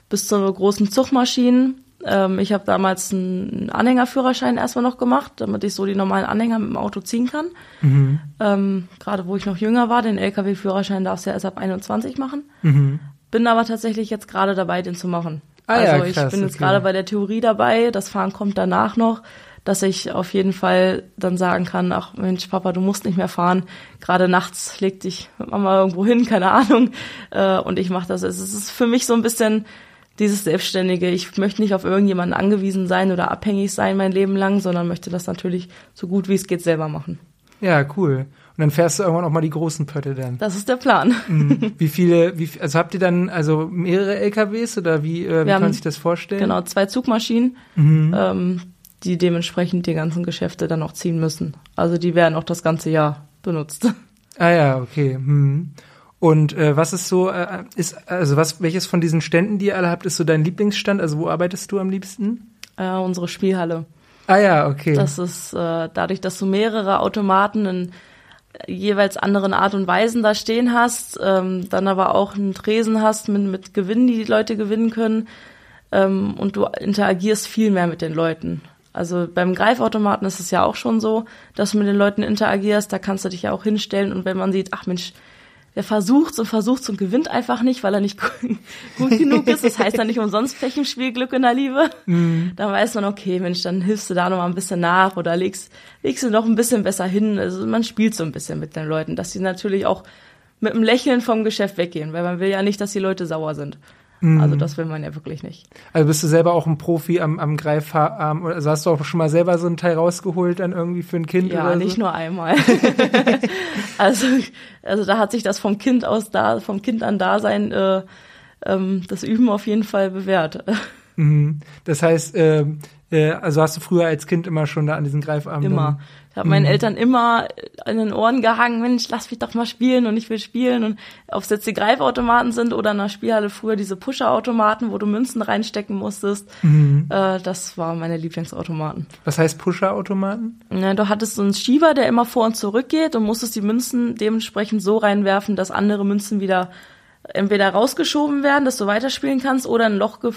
bis zu großen Zugmaschinen. Ähm, ich habe damals einen Anhängerführerschein erstmal noch gemacht, damit ich so die normalen Anhänger mit dem Auto ziehen kann. Mhm. Ähm, Gerade wo ich noch jünger war, den LKW-Führerschein darfst du ja erst ab 21 machen. Mhm. Bin aber tatsächlich jetzt gerade dabei, den zu machen. Ah, also ja, krass, ich bin jetzt okay. gerade bei der Theorie dabei, das Fahren kommt danach noch, dass ich auf jeden Fall dann sagen kann, ach Mensch, Papa, du musst nicht mehr fahren. Gerade nachts legt dich Mama irgendwo hin, keine Ahnung. Äh, und ich mache das. Es ist für mich so ein bisschen dieses Selbstständige. Ich möchte nicht auf irgendjemanden angewiesen sein oder abhängig sein mein Leben lang, sondern möchte das natürlich so gut wie es geht selber machen. Ja, cool. Und dann fährst du irgendwann auch mal die großen Pötte dann. Das ist der Plan. Mhm. Wie viele, wie, also habt ihr dann also mehrere LKWs oder wie, äh, wie kann man sich das vorstellen? Genau, zwei Zugmaschinen, mhm. ähm, die dementsprechend die ganzen Geschäfte dann auch ziehen müssen. Also die werden auch das ganze Jahr benutzt. Ah ja, okay. Hm. Und äh, was ist so, äh, ist, also was, welches von diesen Ständen, die ihr alle habt, ist so dein Lieblingsstand? Also wo arbeitest du am liebsten? Äh, unsere Spielhalle. Ah ja, okay. Das ist äh, dadurch, dass du mehrere Automaten in jeweils anderen Art und Weisen da stehen hast, ähm, dann aber auch einen Tresen hast mit, mit Gewinnen, die die Leute gewinnen können ähm, und du interagierst viel mehr mit den Leuten. Also beim Greifautomaten ist es ja auch schon so, dass du mit den Leuten interagierst, da kannst du dich ja auch hinstellen und wenn man sieht, ach Mensch, der versucht und versucht und gewinnt einfach nicht, weil er nicht [laughs] gut genug ist. Das heißt dann nicht umsonst Pech im Spiel, Glück in der Liebe. Mhm. Dann weiß man, okay, Mensch, dann hilfst du da noch mal ein bisschen nach oder legst, legst du noch ein bisschen besser hin. Also man spielt so ein bisschen mit den Leuten, dass sie natürlich auch mit einem Lächeln vom Geschäft weggehen, weil man will ja nicht, dass die Leute sauer sind. Mhm. Also das will man ja wirklich nicht. Also bist du selber auch ein Profi am, am Greifarm? Also hast du auch schon mal selber so ein Teil rausgeholt dann irgendwie für ein Kind? Ja, oder nicht nur einmal. [laughs] [laughs] also, also da hat sich das vom Kind aus da, vom Kind an Dasein, äh, ähm, das Üben auf jeden Fall bewährt. [laughs] Mhm. Das heißt, äh, äh, also hast du früher als Kind immer schon da an diesen Greifarmen? Immer. Ich habe meinen mhm. Eltern immer an den Ohren gehangen, Mensch, lass mich doch mal spielen und ich will spielen. Und ob es jetzt die Greifautomaten sind oder in der Spielhalle früher diese Pusher-Automaten, wo du Münzen reinstecken musstest, mhm. äh, das waren meine Lieblingsautomaten. Was heißt Pusher-Automaten? Ja, du hattest so einen Schieber, der immer vor und zurück geht und musstest die Münzen dementsprechend so reinwerfen, dass andere Münzen wieder entweder rausgeschoben werden, dass du weiterspielen kannst, oder ein Loch ge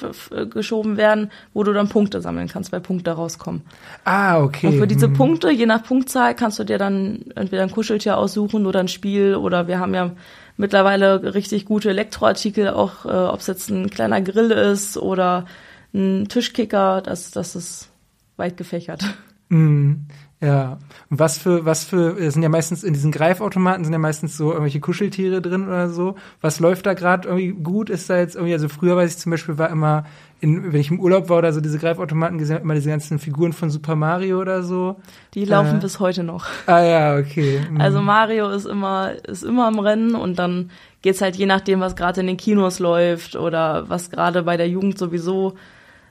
geschoben werden, wo du dann Punkte sammeln kannst, weil Punkte rauskommen. Ah, okay. Und für diese hm. Punkte, je nach Punktzahl, kannst du dir dann entweder ein Kuscheltier aussuchen oder ein Spiel oder wir haben ja mittlerweile richtig gute Elektroartikel, auch äh, ob es jetzt ein kleiner Grill ist oder ein Tischkicker, das, das ist weit gefächert. Mhm. Ja. Und was für, was für, es sind ja meistens in diesen Greifautomaten sind ja meistens so irgendwelche Kuscheltiere drin oder so. Was läuft da gerade irgendwie gut? Ist da jetzt irgendwie, also früher weiß ich zum Beispiel war immer, in, wenn ich im Urlaub war oder so, diese Greifautomaten gesehen, immer diese ganzen Figuren von Super Mario oder so. Die laufen äh, bis heute noch. Ah ja, okay. Mhm. Also Mario ist immer, ist immer im Rennen und dann geht's halt je nachdem, was gerade in den Kinos läuft oder was gerade bei der Jugend sowieso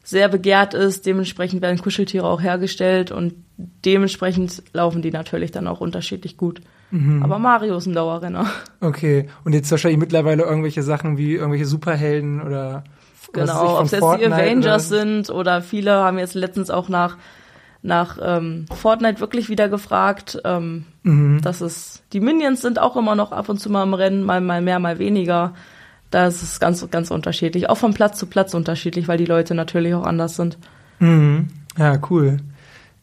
sehr begehrt ist. Dementsprechend werden Kuscheltiere auch hergestellt und dementsprechend laufen die natürlich dann auch unterschiedlich gut. Mhm. Aber Mario ist ein Dauerrenner. Okay. Und jetzt wahrscheinlich mittlerweile irgendwelche Sachen wie irgendwelche Superhelden oder Genau, ob es jetzt die Avengers oder? sind oder viele haben jetzt letztens auch nach nach ähm, Fortnite wirklich wieder gefragt. Ähm, mhm. Das ist die Minions sind auch immer noch ab und zu mal im Rennen, mal mal mehr, mal weniger. Das ist ganz, ganz unterschiedlich. Auch von Platz zu Platz unterschiedlich, weil die Leute natürlich auch anders sind. Mhm. Ja, cool.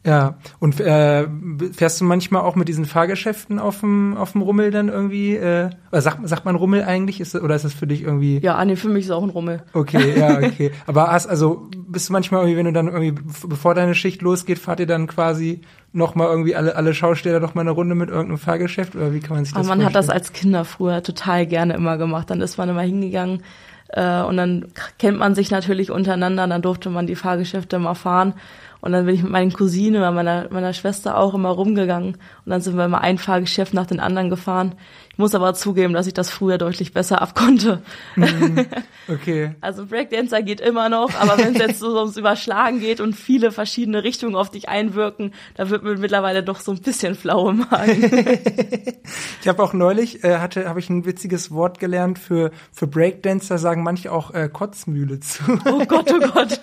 Ja, und äh, fährst du manchmal auch mit diesen Fahrgeschäften auf dem, auf dem Rummel dann irgendwie? Äh, oder sagt, sagt man Rummel eigentlich? Ist, oder ist das für dich irgendwie? Ja, nee, für mich ist auch ein Rummel. Okay, ja, [laughs] okay. Aber hast, also bist du manchmal irgendwie, wenn du dann irgendwie, bevor deine Schicht losgeht, fahrt ihr dann quasi nochmal irgendwie alle, alle Schausteller noch mal eine Runde mit irgendeinem Fahrgeschäft? Oder wie kann man sich das Aber man vorstellen? hat das als Kinder früher total gerne immer gemacht. Dann ist man immer hingegangen äh, und dann kennt man sich natürlich untereinander. Dann durfte man die Fahrgeschäfte mal fahren. Und dann bin ich mit meinen Cousinen oder meiner, meiner Schwester auch immer rumgegangen. Und dann sind wir immer ein Fahrgeschäft nach den anderen gefahren. Ich muss aber zugeben, dass ich das früher deutlich besser abkonnte. Mhm. [laughs] Okay. Also Breakdancer geht immer noch, aber wenn es jetzt so ums Überschlagen geht und viele verschiedene Richtungen auf dich einwirken, da wird mir mittlerweile doch so ein bisschen flau im Magen. [laughs] Ich habe auch neulich äh, hatte habe ich ein witziges Wort gelernt für für Breakdancer sagen manche auch äh, Kotzmühle zu. Oh Gott, oh Gott.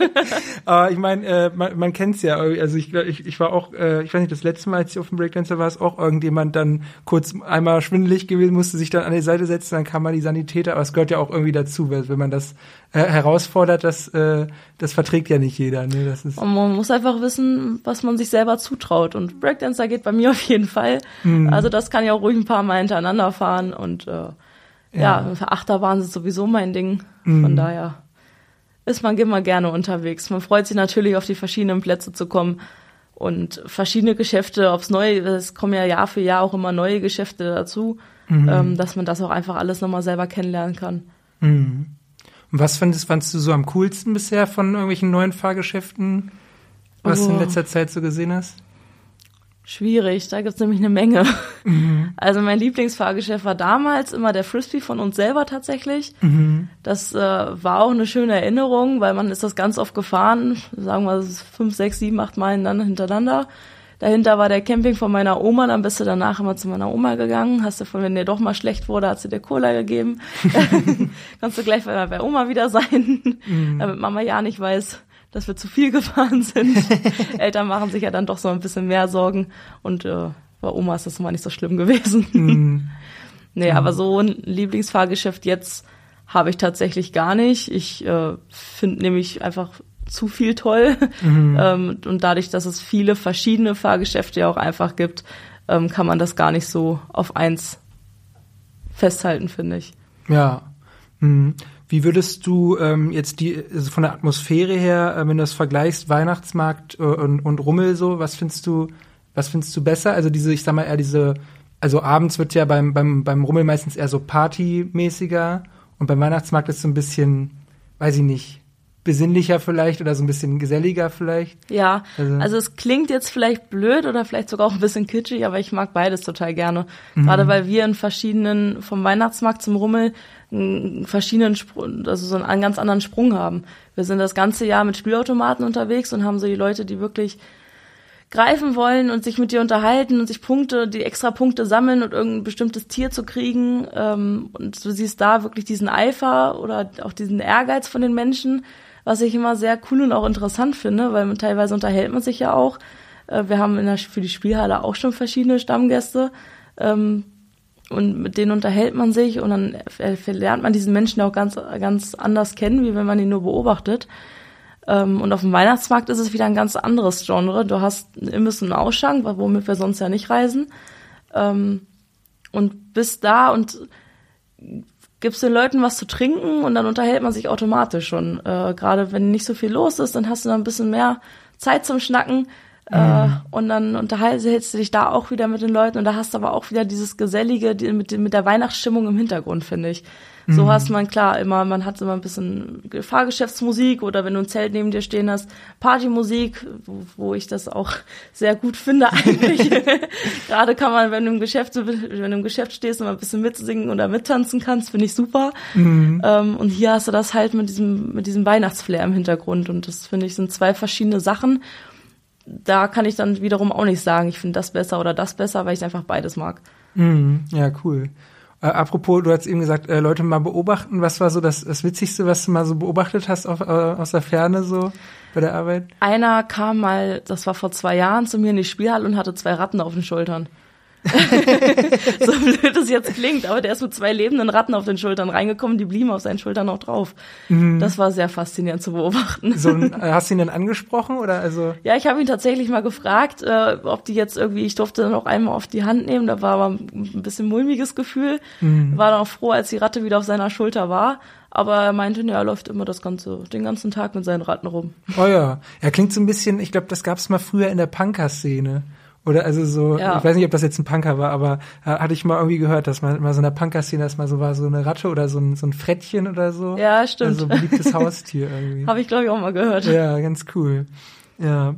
Aber [laughs] ich meine, äh, man, man kennt's ja. Also ich, ich ich war auch, äh, ich weiß nicht, das letzte Mal, als ich auf dem Breakdancer war, ist auch irgendjemand dann kurz einmal schwindelig gewesen, musste sich dann an die Seite setzen, dann kam mal die Sanitäter. Aber es gehört ja auch irgendwie dazu, weil wenn man das äh, herausfordert, das äh, das verträgt ja nicht jeder. Ne? Das ist Und man muss einfach wissen, was man sich selber zutraut. Und Breakdancer geht bei mir [laughs] auf jeden Fall. Also das kann ich auch ruhig ein paar Mal hintereinander fahren. Und äh, ja, Ja. Achterbahn ist sowieso mein Ding. Von daher ist man immer gerne unterwegs. Man freut sich natürlich auf die verschiedenen Plätze zu kommen. Und verschiedene Geschäfte, aufs Neue, es kommen ja Jahr für Jahr auch immer neue Geschäfte dazu, ähm, dass man das auch einfach alles nochmal selber kennenlernen kann. Und was fandest, fandst du so am coolsten bisher von irgendwelchen neuen Fahrgeschäften, was du in Oh. letzter Zeit so gesehen hast? Schwierig, da gibt's nämlich eine Menge. [laughs] Also mein Lieblingsfahrgeschäft war damals immer der Frisbee von uns selber tatsächlich. Das äh, war auch eine schöne Erinnerung, weil man ist das ganz oft gefahren, sagen wir fünf, sechs, sieben, acht Mal hintereinander- hintereinander. Dahinter war der Camping von meiner Oma, dann bist du danach immer zu meiner Oma gegangen, hast du von, wenn dir doch mal schlecht wurde, hat sie dir Cola gegeben. [laughs] [laughs] Kannst du gleich bei, bei Oma wieder sein, damit Mama ja nicht weiß, dass wir zu viel [laughs] gefahren sind. [laughs] Eltern machen sich ja dann doch so ein bisschen mehr Sorgen und äh, bei Oma ist das immer nicht so schlimm gewesen. [laughs] nee, aber so ein Lieblingsfahrgeschäft jetzt habe ich tatsächlich gar nicht. Ich äh, finde nämlich einfach zu viel toll. Ähm, und dadurch, dass es viele verschiedene Fahrgeschäfte ja auch einfach gibt, ähm, kann man das gar nicht so auf eins festhalten, finde ich. Ja. Hm. Wie würdest du ähm, jetzt die also von der Atmosphäre her, äh, wenn du das vergleichst, Weihnachtsmarkt äh, und, und Rummel so, was findest du, was findest du besser? Also diese, ich sag mal eher diese, also abends wird ja beim beim beim Rummel meistens eher so partymäßiger und beim Weihnachtsmarkt ist so ein bisschen, weiß ich nicht, besinnlicher vielleicht oder so ein bisschen geselliger vielleicht. Ja, Also- also, es klingt jetzt vielleicht blöd oder vielleicht sogar auch ein bisschen kitschig, aber ich mag beides total gerne. Gerade weil wir in verschiedenen, vom Weihnachtsmarkt zum Rummel, einen verschiedenen, Spr- also so einen ganz anderen Sprung haben. Wir sind das ganze Jahr mit Spielautomaten unterwegs und haben so die Leute, die wirklich greifen wollen und sich mit dir unterhalten und sich Punkte, die extra Punkte sammeln und irgendein bestimmtes Tier zu kriegen. Ähm, und du siehst da wirklich diesen Eifer oder auch diesen Ehrgeiz von den Menschen, was ich immer sehr cool und auch interessant finde, weil man teilweise unterhält man sich ja auch. Äh, wir haben in der, für die Spielhalle auch schon verschiedene Stammgäste. Ähm, und mit denen unterhält man sich und dann lernt man diesen Menschen auch ganz, ganz anders kennen, wie wenn man ihn nur beobachtet. Ähm, und auf dem Weihnachtsmarkt ist es wieder ein ganz anderes Genre. Du hast einen Imbiss und einen Ausschank, womit wir sonst ja nicht reisen. Ähm, und bist da und gibst den Leuten was zu trinken und dann unterhält man sich automatisch schon. Äh, Gerade wenn nicht so viel los ist, dann hast du dann ein bisschen mehr Zeit zum Schnacken. Äh, und dann unterhältst du dich da auch wieder mit den Leuten und da hast du aber auch wieder dieses Gesellige die, mit, mit der Weihnachtsstimmung im Hintergrund, finde ich. So hast man klar immer, man hat immer ein bisschen Fahrgeschäftsmusik oder wenn du ein Zelt neben dir stehen hast, Partymusik, wo, wo ich das auch sehr gut finde eigentlich. [laughs] Gerade kann man, wenn du im Geschäft, wenn du im Geschäft stehst und mal ein bisschen mitsingen oder mittanzen kannst, finde ich super. Ähm, und hier hast du das halt mit diesem, mit diesem Weihnachtsflair im Hintergrund und das finde ich sind zwei verschiedene Sachen. Da kann ich dann wiederum auch nicht sagen, ich finde das besser oder das besser, weil ich einfach beides mag. Mhm. Ja, cool. Äh, apropos, du hast eben gesagt, äh, Leute mal beobachten. Was war so das, das Witzigste, was du mal so beobachtet hast auf, äh, aus der Ferne so bei der Arbeit? Einer kam mal, das war vor zwei Jahren, zu mir in die Spielhalle und hatte zwei Ratten auf den Schultern. [laughs] so blöd es jetzt klingt, aber der ist mit zwei lebenden Ratten auf den Schultern reingekommen, die blieben auf seinen Schultern noch drauf. Mhm. Das war sehr faszinierend zu beobachten. So, äh, hast du ihn denn angesprochen oder also? Ja, ich habe ihn tatsächlich mal gefragt, äh, ob die jetzt irgendwie, ich durfte dann auch einmal auf die Hand nehmen, da war aber ein bisschen mulmiges Gefühl. Mhm. War dann auch froh, als die Ratte wieder auf seiner Schulter war. Aber er meinte, ja, er läuft immer das ganze, den ganzen Tag mit seinen Ratten rum. Oh ja, er klingt so ein bisschen, ich glaube, das gab es mal früher in der Punker-Szene. Oder also so, ja. ich weiß nicht, ob das jetzt ein Punker war, aber äh, hatte ich mal irgendwie gehört, dass man mal so in der Punker-Szene, dass mal so war, so eine Ratte oder so ein, so ein Frettchen oder so. Ja, stimmt. Also beliebtes Haustier irgendwie. [laughs] Habe ich, glaube ich, auch mal gehört. Ja, ganz cool. Ja.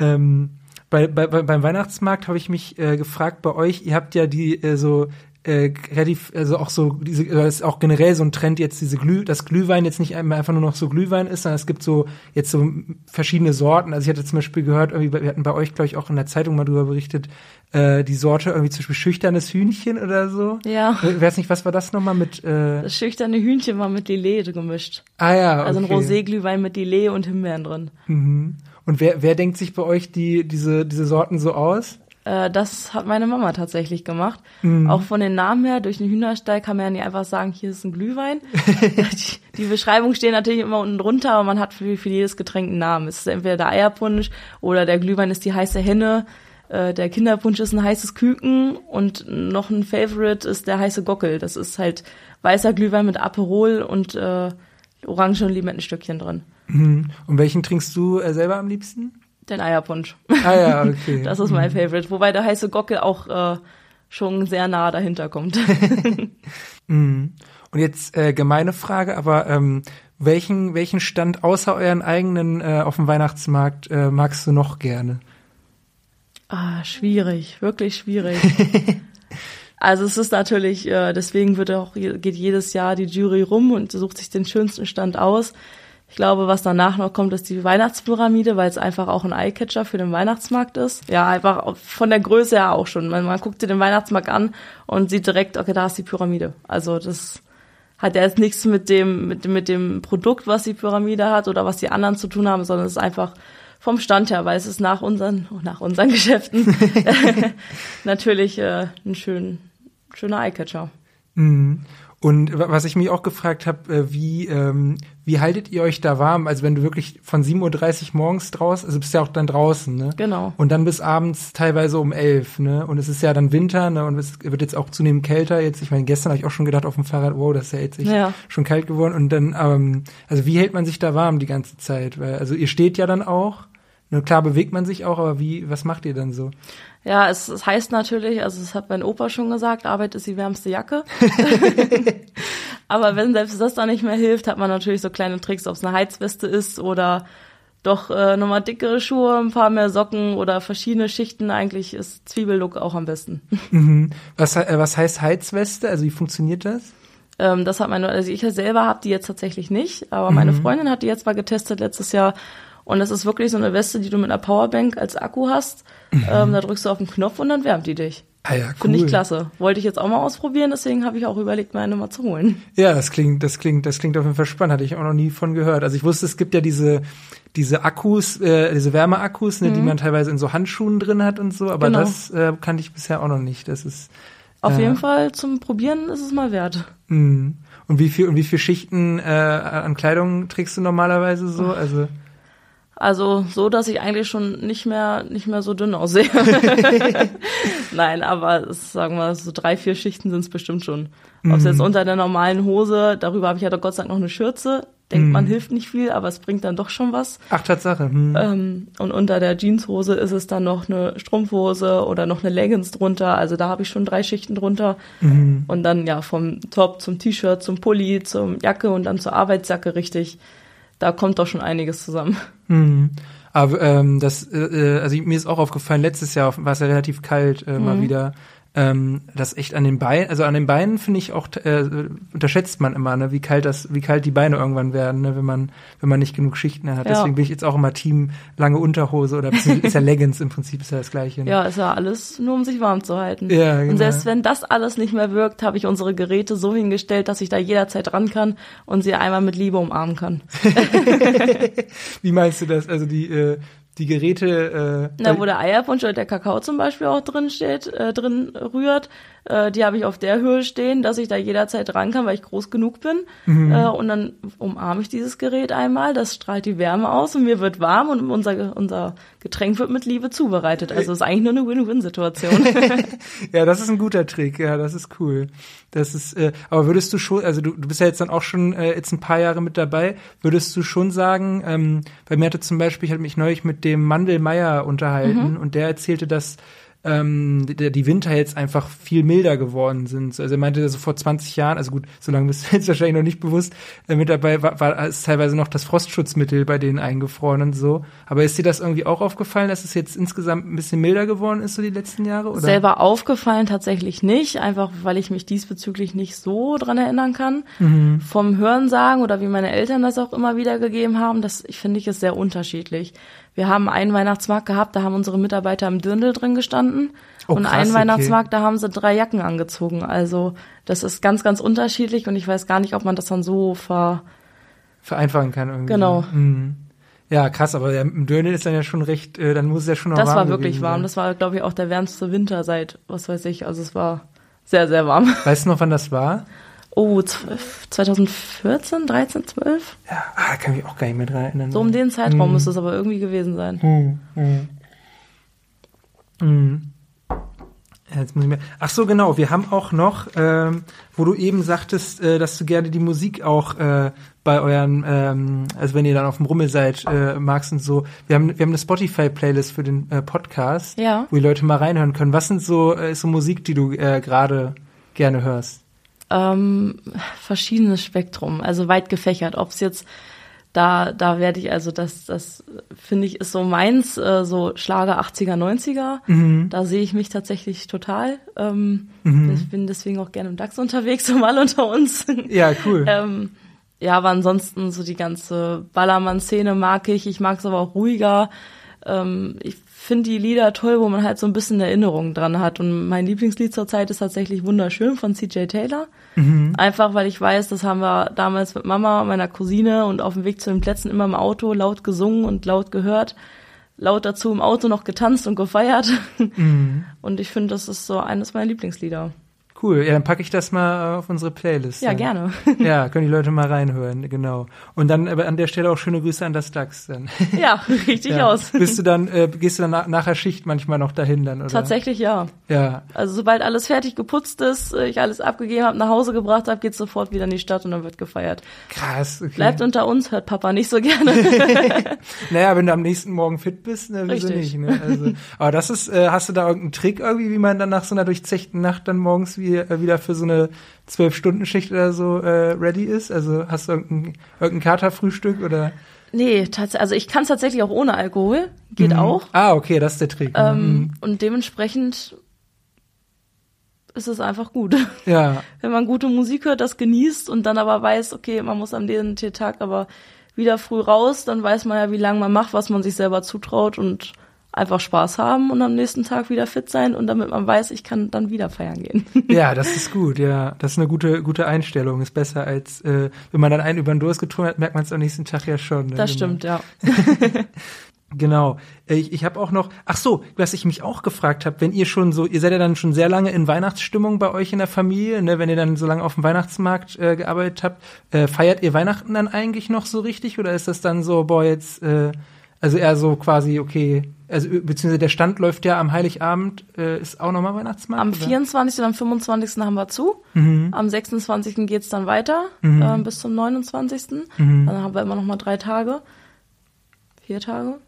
Ähm, bei, bei, beim Weihnachtsmarkt habe ich mich äh, gefragt, bei euch, ihr habt ja die äh, so äh, relativ, also auch so, diese, äh, ist auch generell so ein Trend jetzt, diese Glüh, dass Glühwein jetzt nicht einfach nur noch so Glühwein ist, sondern es gibt so jetzt so verschiedene Sorten. Also ich hatte zum Beispiel gehört, irgendwie, wir hatten bei euch, glaube ich, auch in der Zeitung mal drüber berichtet, äh, die Sorte irgendwie zum Beispiel schüchternes Hühnchen oder so. Ja. Ich weiß nicht, was war das nochmal mit? Äh das schüchterne Hühnchen war mit Lillet gemischt. Ah ja. Okay. Also ein Rosé-Glühwein mit Lillet und Himbeeren drin. Mhm. Und wer, wer denkt sich bei euch die, diese, diese Sorten so aus? Äh, das hat meine Mama tatsächlich gemacht. Mhm. Auch von den Namen her, durch den Hühnerstall kann man ja nicht einfach sagen, hier ist ein Glühwein. [laughs] die, die Beschreibungen stehen natürlich immer unten drunter, aber man hat für, für jedes Getränk einen Namen. Es ist entweder der Eierpunsch oder der Glühwein ist die heiße Henne. Äh, der Kinderpunsch ist ein heißes Küken und noch ein Favorite ist der heiße Gockel. Das ist halt weißer Glühwein mit Aperol und äh, Orange- und Limettenstückchen drin. Mhm. Und welchen trinkst du äh, selber am liebsten? Den Eierpunsch. Ah ja, okay. [laughs] Das ist mein mhm. Favorite. Wobei der heiße Gockel auch äh, schon sehr nah dahinter kommt. [laughs] [laughs] mhm. Und jetzt äh, gemeine Frage, aber ähm, welchen, welchen Stand außer euren eigenen äh, auf dem Weihnachtsmarkt äh, magst du noch gerne? Ah, schwierig, wirklich schwierig. also es ist natürlich, äh, deswegen wird auch geht jedes Jahr die Jury rum und sucht sich den schönsten Stand aus. Ich glaube, was danach noch kommt, ist die Weihnachtspyramide, weil es einfach auch ein Eyecatcher für den Weihnachtsmarkt ist. Ja, einfach von der Größe her auch schon. Man, man guckt sich den Weihnachtsmarkt an und sieht direkt, okay, da ist die Pyramide. Also das hat ja jetzt nichts mit dem, mit, mit dem Produkt, was die Pyramide hat oder was die anderen zu tun haben, sondern es ist einfach vom Stand her, weil es ist nach unseren, [laughs] nach unseren Geschäften [laughs] [laughs] natürlich äh, ein schön, schöner Eyecatcher. Mhm. Und was ich mich auch gefragt habe, äh, wie, ähm, wie haltet ihr euch da warm? Also wenn du wirklich von 7.30 Uhr morgens draußen, also bist ja auch dann draußen, ne? Genau. Und dann bis abends teilweise um elf, ne? Und es ist ja dann Winter, ne? Und es wird jetzt auch zunehmend kälter. Jetzt, ich meine, gestern habe ich auch schon gedacht auf dem Fahrrad, wow, das ist ja jetzt ja. schon kalt geworden. Und dann, ähm, also wie hält man sich da warm die ganze Zeit? Weil, also ihr steht ja dann auch. Nur klar bewegt man sich auch, aber wie, was macht ihr dann so? Ja, es, es heißt natürlich, also es hat mein Opa schon gesagt, Arbeit ist die wärmste Jacke. [laughs] [laughs] aber wenn selbst das dann nicht mehr hilft, hat man natürlich so kleine Tricks, ob es eine Heizweste ist oder doch äh, nochmal dickere Schuhe, ein paar mehr Socken oder verschiedene Schichten. Eigentlich ist Zwiebellook auch am besten. [laughs] Mhm. Was, äh, was heißt Heizweste? Also wie funktioniert das? Ähm, das hat meine, also ich selber habe die jetzt tatsächlich nicht, aber meine mhm. Freundin hat die jetzt mal getestet letztes Jahr und das ist wirklich so eine Weste, die du mit einer Powerbank als Akku hast. Mhm. Ähm, da drückst du auf den Knopf und dann wärmt die dich. Ah ja, cool. Finde ich klasse. Wollte ich jetzt auch mal ausprobieren, deswegen habe ich auch überlegt, meine mal zu holen. Ja, das klingt, das klingt, das klingt auf jeden Fall spannend. Hatte ich auch noch nie von gehört. Also ich wusste, es gibt ja diese, diese Akkus, äh, diese Wärmeakkus, ne, mhm. die man teilweise in so Handschuhen drin hat und so, aber genau. das äh, kannte ich bisher auch noch nicht. Das ist auf äh, jeden Fall zum Probieren ist es mal wert. Mh. Und wie viel und wie viel Schichten äh, an Kleidung trägst du normalerweise so? Also also so, dass ich eigentlich schon nicht mehr nicht mehr so dünn aussehe. [laughs] Nein, aber es, sagen wir so drei, vier Schichten sind es bestimmt schon. Ob es mhm. jetzt unter der normalen Hose, darüber habe ich ja doch Gott sei Dank noch eine Schürze. Denkt mhm. man hilft nicht viel, aber es bringt dann doch schon was. Ach, Tatsache. Mhm. Ähm, und unter der Jeanshose ist es dann noch eine Strumpfhose oder noch eine Leggings drunter. Also da habe ich schon drei Schichten drunter. Mhm. Und dann ja vom Top zum T-Shirt, zum Pulli, zum Jacke und dann zur Arbeitsjacke richtig da kommt doch schon einiges zusammen. Mhm. Aber ähm, das, äh, äh also mir ist auch aufgefallen, letztes Jahr war es ja relativ kalt äh, mhm. mal wieder ähm, das echt an den Beinen, also an den Beinen finde ich auch, äh, unterschätzt man immer, ne, wie kalt das, wie kalt die Beine irgendwann werden, ne, wenn man, wenn man nicht genug Schichten hat. Ja. Deswegen bin ich jetzt auch immer Team lange Unterhose oder ist ja [laughs] Leggings im Prinzip ist ja das gleiche. Ne? Ja, ist ja alles nur, um sich warm zu halten. Ja, genau. Und selbst wenn das alles nicht mehr wirkt, habe ich unsere Geräte so hingestellt, dass ich da jederzeit ran kann und sie einmal mit Liebe umarmen kann. [laughs] wie meinst du das? Also die, äh, die Geräte. Äh, Na, wo der Eierpunsch oder der Kakao zum Beispiel auch drin steht, äh, drin rührt, äh, die habe ich auf der Höhe stehen, dass ich da jederzeit ran kann, weil ich groß genug bin. Mhm. Äh, und dann umarme ich dieses Gerät einmal, das strahlt die Wärme aus und mir wird warm und unser, unser Getränk wird mit Liebe zubereitet. Also ist eigentlich nur eine Win-Win-Situation. [laughs] [laughs] ja, das ist ein guter Trick. Ja, das ist cool. Das ist, äh, aber würdest du schon, also du, du bist ja jetzt dann auch schon äh, jetzt ein paar Jahre mit dabei, würdest du schon sagen, ähm, bei mir hatte zum Beispiel, ich hatte mich neulich mit dem Mandel Meier unterhalten mhm. und der erzählte, dass ähm, die, die Winter jetzt einfach viel milder geworden sind. Also er meinte, so vor 20 Jahren, also gut, so lange bist du [laughs] jetzt wahrscheinlich noch nicht bewusst, äh, mit dabei war, war ist teilweise noch das Frostschutzmittel bei denen eingefroren und so. Aber ist dir das irgendwie auch aufgefallen, dass es jetzt insgesamt ein bisschen milder geworden ist, so die letzten Jahre? Oder? Selber aufgefallen tatsächlich nicht, einfach weil ich mich diesbezüglich nicht so dran erinnern kann. Mhm. Vom Hörensagen oder wie meine Eltern das auch immer wieder gegeben haben, das finde ich ist sehr unterschiedlich. Wir haben einen Weihnachtsmarkt gehabt, da haben unsere Mitarbeiter im Dirndl drin gestanden. Oh, und krass, einen Weihnachtsmarkt, da haben sie drei Jacken angezogen. Also das ist ganz, ganz unterschiedlich und ich weiß gar nicht, ob man das dann so ver vereinfachen kann irgendwie. Genau. Mhm. Ja, krass, aber der, im Dirndl ist dann ja schon recht, äh, dann muss es ja schon noch Das warm war wirklich warm. Sein. Das war, glaube ich, auch der wärmste Winter seit, was weiß ich. Also es war sehr, sehr warm. Weißt du noch, wann das war? Oh, 2014, 13, 12? Ja, ah, kann ich auch gar nicht mehr dran erinnern. So um den Zeitraum hm. müsste es aber irgendwie gewesen sein. Hm, hm. Hm. Jetzt muss ich mir. Ach so, genau. Wir haben auch noch, ähm, wo du eben sagtest, äh, dass du gerne die Musik auch äh, bei euren, ähm, also wenn ihr dann auf dem Rummel seid, äh, magst und so. Wir haben, wir haben eine Spotify-Playlist für den äh, Podcast, ja. wo die Leute mal reinhören können. Was sind so, äh, so Musik, die du äh, gerade gerne hörst? Ähm, verschiedenes Spektrum, also weit gefächert. Ob es jetzt da, da werde ich, also das, das finde ich ist so meins, äh, so Schlager 80er, 90er. Mhm. Da sehe ich mich tatsächlich total. Ähm, mhm. Ich bin deswegen auch gerne im DAX unterwegs, [laughs] so mal unter uns. Ja, cool. ähm, ja, aber ansonsten so die ganze Ballermann-Szene mag ich. Ich mag es aber auch ruhiger. Ähm, ich finde die Lieder toll, wo man halt so ein bisschen Erinnerungen dran hat. Und mein Lieblingslied zur Zeit ist tatsächlich Wunderschön von CJ Taylor. Mhm. Einfach, weil ich weiß, das haben wir damals mit Mama, meiner Cousine und auf dem Weg zu den Plätzen immer im Auto laut gesungen und laut gehört. Laut dazu im Auto noch getanzt und gefeiert. Mhm. [laughs] Und ich finde, das ist so eines meiner Lieblingslieder. Cool, ja, dann packe ich das mal auf unsere Playlist. Ja, gerne. [laughs] Ja, [laughs] können die Leute mal reinhören, genau. Und dann aber an der Stelle auch schöne Grüße an das DAX dann. [laughs] Ja, richtig ja. aus. Bist du dann, äh, gehst du dann nach, nach der Schicht manchmal noch dahin dann, oder? Tatsächlich ja. Ja. Also sobald alles fertig geputzt ist, äh, ich alles abgegeben habe, nach Hause gebracht habe, geht's sofort wieder in die Stadt und dann wird gefeiert. Krass. Okay. Bleibt unter uns, hört Papa nicht so gerne. naja, wenn du am nächsten Morgen fit bist, ne, wieso Richtig. nicht, ne? Also, aber das ist, äh, hast du da irgendeinen Trick irgendwie, wie man dann nach so einer durchzechten Nacht dann morgens wie, äh, wieder für so eine Zwölf-Stunden-Schicht oder so äh, ready ist? Also hast du irgendein, irgendein Katerfrühstück oder? Nee, tatsächlich, also ich kann es tatsächlich auch ohne Alkohol, geht mhm. auch. Ah, okay, das ist der Trick. Ähm, mhm. Und dementsprechend ist es einfach gut. [laughs] Ja. Wenn man gute Musik hört, das genießt und dann aber weiß, okay, man muss am nächsten Tag aber wieder früh raus, dann weiß man ja, wie lange man macht, was man sich selber zutraut und einfach Spaß haben und am nächsten Tag wieder fit sein und damit man weiß, ich kann dann wieder feiern gehen. [laughs] Ja, das ist gut, ja. Das ist eine gute, gute Einstellung. Ist besser als, äh, wenn man dann einen über den Durst getrunken hat, merkt man es am nächsten Tag ja schon. Ne? Das genau. stimmt, ja. [laughs] Genau. Ich, ich habe auch noch, ach so, was ich mich auch gefragt habe, wenn ihr schon so, ihr seid ja dann schon sehr lange in Weihnachtsstimmung bei euch in der Familie, ne, wenn ihr dann so lange auf dem Weihnachtsmarkt äh, gearbeitet habt, äh, feiert ihr Weihnachten dann eigentlich noch so richtig oder ist das dann so, boah, jetzt, äh, also eher so quasi, okay, also beziehungsweise der Stand läuft ja am Heiligabend, äh, ist auch nochmal Weihnachtsmarkt? Am oder? 24. und am 25. haben wir zu. Mhm. Am 26. geht's dann weiter mhm. äh, bis zum 29. Mhm. Dann haben wir immer nochmal drei Tage. Vier Tage.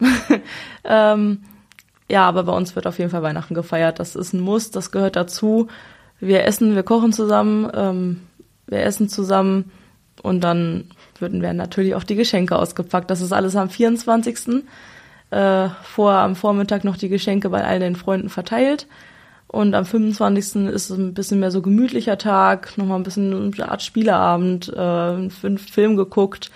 [laughs] ähm, ja, aber bei uns wird auf jeden Fall Weihnachten gefeiert. Das ist ein Muss, das gehört dazu. Wir essen, wir kochen zusammen, ähm, wir essen zusammen und dann würden werden natürlich auch die Geschenke ausgepackt. Das ist alles am 24 äh, vorher am Vormittag noch die Geschenke bei all den Freunden verteilt. Und am 25. ist es ein bisschen mehr so gemütlicher Tag, nochmal ein bisschen eine Art Spieleabend, äh, einen Film geguckt.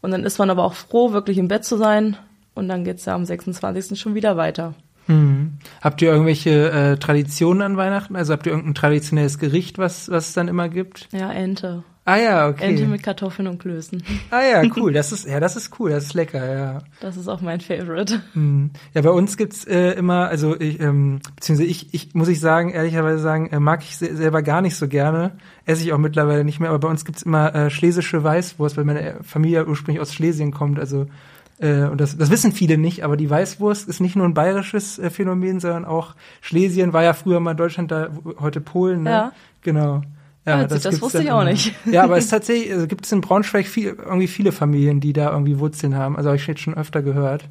Und dann ist man aber auch froh, wirklich im Bett zu sein. Und dann geht's ja am 26. schon wieder weiter. Hm. Habt ihr irgendwelche äh, Traditionen an Weihnachten? Also habt ihr irgendein traditionelles Gericht, was, was es dann immer gibt? Ja, Ente. Ah ja, okay. Ente mit Kartoffeln und Klößen. Ah ja, cool. Das ist ja, das ist cool. Das ist lecker. Ja. Das ist auch mein Favorite. Hm. Ja, bei uns gibt's äh, immer, also ich, ähm, beziehungsweise ich, ich muss ich sagen, ehrlicherweise sagen, äh, mag ich se selber gar nicht so gerne. Esse ich auch mittlerweile nicht mehr. Aber bei uns gibt's immer äh, schlesische Weißwurst, weil meine Familie ursprünglich aus Schlesien kommt. Also äh, und das, das wissen viele nicht, aber die Weißwurst ist nicht nur ein bayerisches äh, Phänomen, sondern auch Schlesien war ja früher mal Deutschland, da heute Polen. Ne? Ja. Genau. Ja, das, das wusste ich auch nicht. Ja, aber es ist [laughs] tatsächlich, also gibt es in Braunschweig viel, irgendwie viele Familien, die da irgendwie Wurzeln haben. Also habe ich jetzt schon öfter gehört.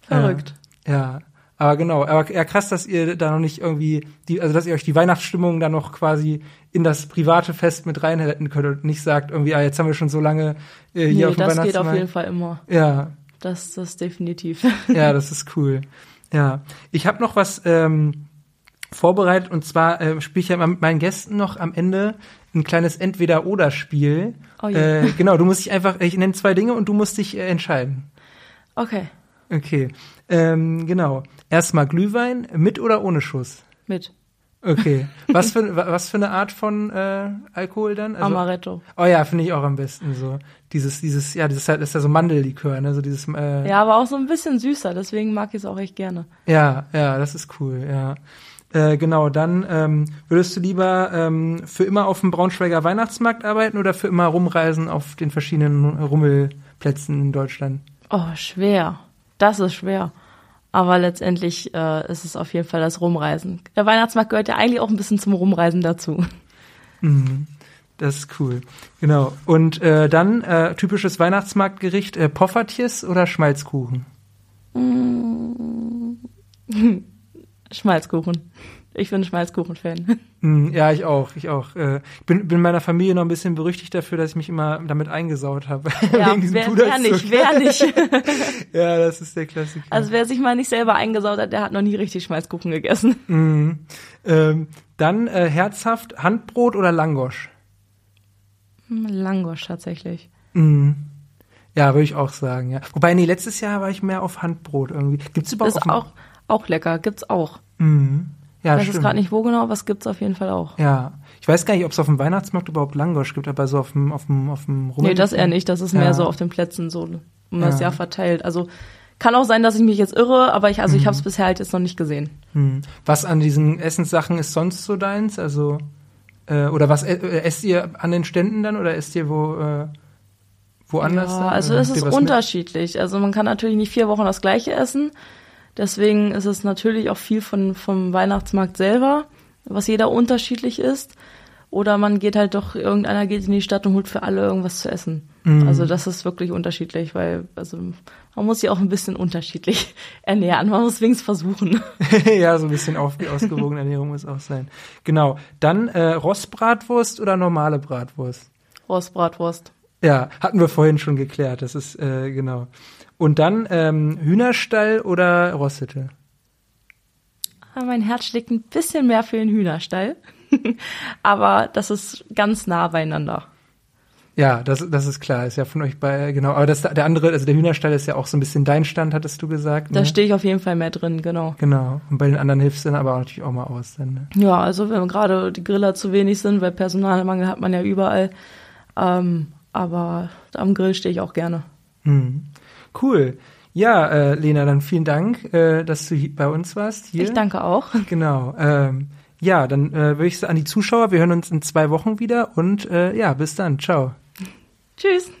Verrückt. Ja, ja. Aber genau, aber ja krass, dass ihr da noch nicht irgendwie, die, also dass ihr euch die Weihnachtsstimmung da noch quasi in das private Fest mit reinretten könnt und nicht sagt irgendwie, ah, jetzt haben wir schon so lange äh, hier nee, auf dem das geht auf jeden Fall immer. Ja, Das, das definitiv. ja, [laughs] das ist cool. Ja, ich habe noch was ähm, vorbereitet und zwar äh, spiele ich ja mit meinen Gästen noch am Ende ein kleines Entweder-Oder-Spiel. Oh je. äh, [laughs] genau, du musst dich einfach, ich nenne zwei Dinge und du musst dich äh, entscheiden. Okay, Okay, ähm, genau. Erstmal Glühwein mit oder ohne Schuss? mit Okay. [laughs] Was für, wa- was für eine Art von äh, Alkohol dann? Also, Amaretto. Oh ja, finde ich auch am besten so. Dieses, dieses, ja, dieses halt ist ja so Mandellikör, ne? So dieses, äh, Ja, aber auch so ein bisschen süßer, deswegen mag ich es auch echt gerne. Ja, ja, das ist cool, ja. Äh, genau, dann ähm, würdest du lieber ähm, für immer auf dem Braunschweiger Weihnachtsmarkt arbeiten oder für immer rumreisen auf den verschiedenen Rummelplätzen in Deutschland? Oh, schwer. Das ist schwer. Aber letztendlich äh, ist es auf jeden Fall das Rumreisen. Der Weihnachtsmarkt gehört ja eigentlich auch ein bisschen zum Rumreisen dazu. Mhm. Das ist cool. Genau. Und äh, dann äh, typisches Weihnachtsmarktgericht, äh, Poffertjes oder Schmalzkuchen? [laughs] Schmalzkuchen. Ich bin Schmalzkuchen-Fan. Mm, [laughs] ja, ich auch, ich auch. Äh, ich bin, bin meiner Familie noch ein bisschen berüchtigt dafür, dass ich mich immer damit eingesaut habe. [laughs] Ja, Wegen diesem wer, wer nicht, wer nicht. [laughs] Ja, das ist der Klassiker. Also wer sich mal nicht selber eingesaut hat, der hat noch nie richtig Schmalzkuchen gegessen. Mhm. Ähm, dann äh, herzhaft Handbrot oder Langosch? Hm, Langosch tatsächlich. Mhm. Ja, würde ich auch sagen, ja. Wobei, nee, letztes Jahr war ich mehr auf Handbrot irgendwie. Gibt's überhaupt Ist auch, auch lecker, gibt's auch. Mhm. Ja, Ich weiß gerade nicht wo genau, was gibt's auf jeden Fall auch. Ja. Ich weiß gar nicht, ob es auf dem Weihnachtsmarkt überhaupt Langosch gibt, aber so auf dem, auf dem, auf dem Rummel. Nee, das eher nicht. Das ist Ja. mehr so auf den Plätzen so um das Ja. Jahr verteilt. Also kann auch sein, dass ich mich jetzt irre, aber ich, also ich habe es bisher halt jetzt noch nicht gesehen. Hm. Was an diesen Essenssachen ist sonst so deins? Also, äh, oder was äh, äh, esst ihr an den Ständen dann oder esst ihr wo, äh, woanders? Ja, dann? also es ist was mit? unterschiedlich. Also man kann natürlich nicht vier Wochen das gleiche essen. Deswegen ist es natürlich auch viel von, vom Weihnachtsmarkt selber, was jeder unterschiedlich ist. Oder man geht halt doch, irgendeiner geht in die Stadt und holt für alle irgendwas zu essen. Mhm. Also das ist wirklich unterschiedlich, weil also man muss sich auch ein bisschen unterschiedlich [laughs] ernähren. Man muss wenigstens versuchen. [laughs] ja, so ein bisschen auf, ausgewogene Ernährung muss auch sein. Genau. Dann äh, Rostbratwurst oder normale Bratwurst? Rostbratwurst. Ja, hatten wir vorhin schon geklärt. Das ist äh, genau. Und dann ähm, Hühnerstall oder Rostete? Ah, Mein Herz schlägt ein bisschen mehr für den Hühnerstall. [laughs] Aber das ist ganz nah beieinander. Ja, das, das ist klar. Ist ja von euch bei genau. Aber das, der andere, also der Hühnerstall ist ja auch so ein bisschen dein Stand, hattest du gesagt. Da ne? stehe ich auf jeden Fall mehr drin, genau. Genau. Und bei den anderen hilfst du dann aber auch natürlich auch mal aus. Dann, ne? Ja, also wenn gerade die Griller zu wenig sind, weil Personalmangel hat man ja überall. Ähm, aber am Grill stehe ich auch gerne. Hm. Cool. Ja, äh, Lena, dann vielen Dank, äh, dass du bei uns warst. Hier. Ich danke auch. [laughs] Genau. Ähm, ja, dann äh, würde ich sagen an die Zuschauer, wir hören uns in zwei Wochen wieder und äh, ja, bis dann. Ciao. Tschüss.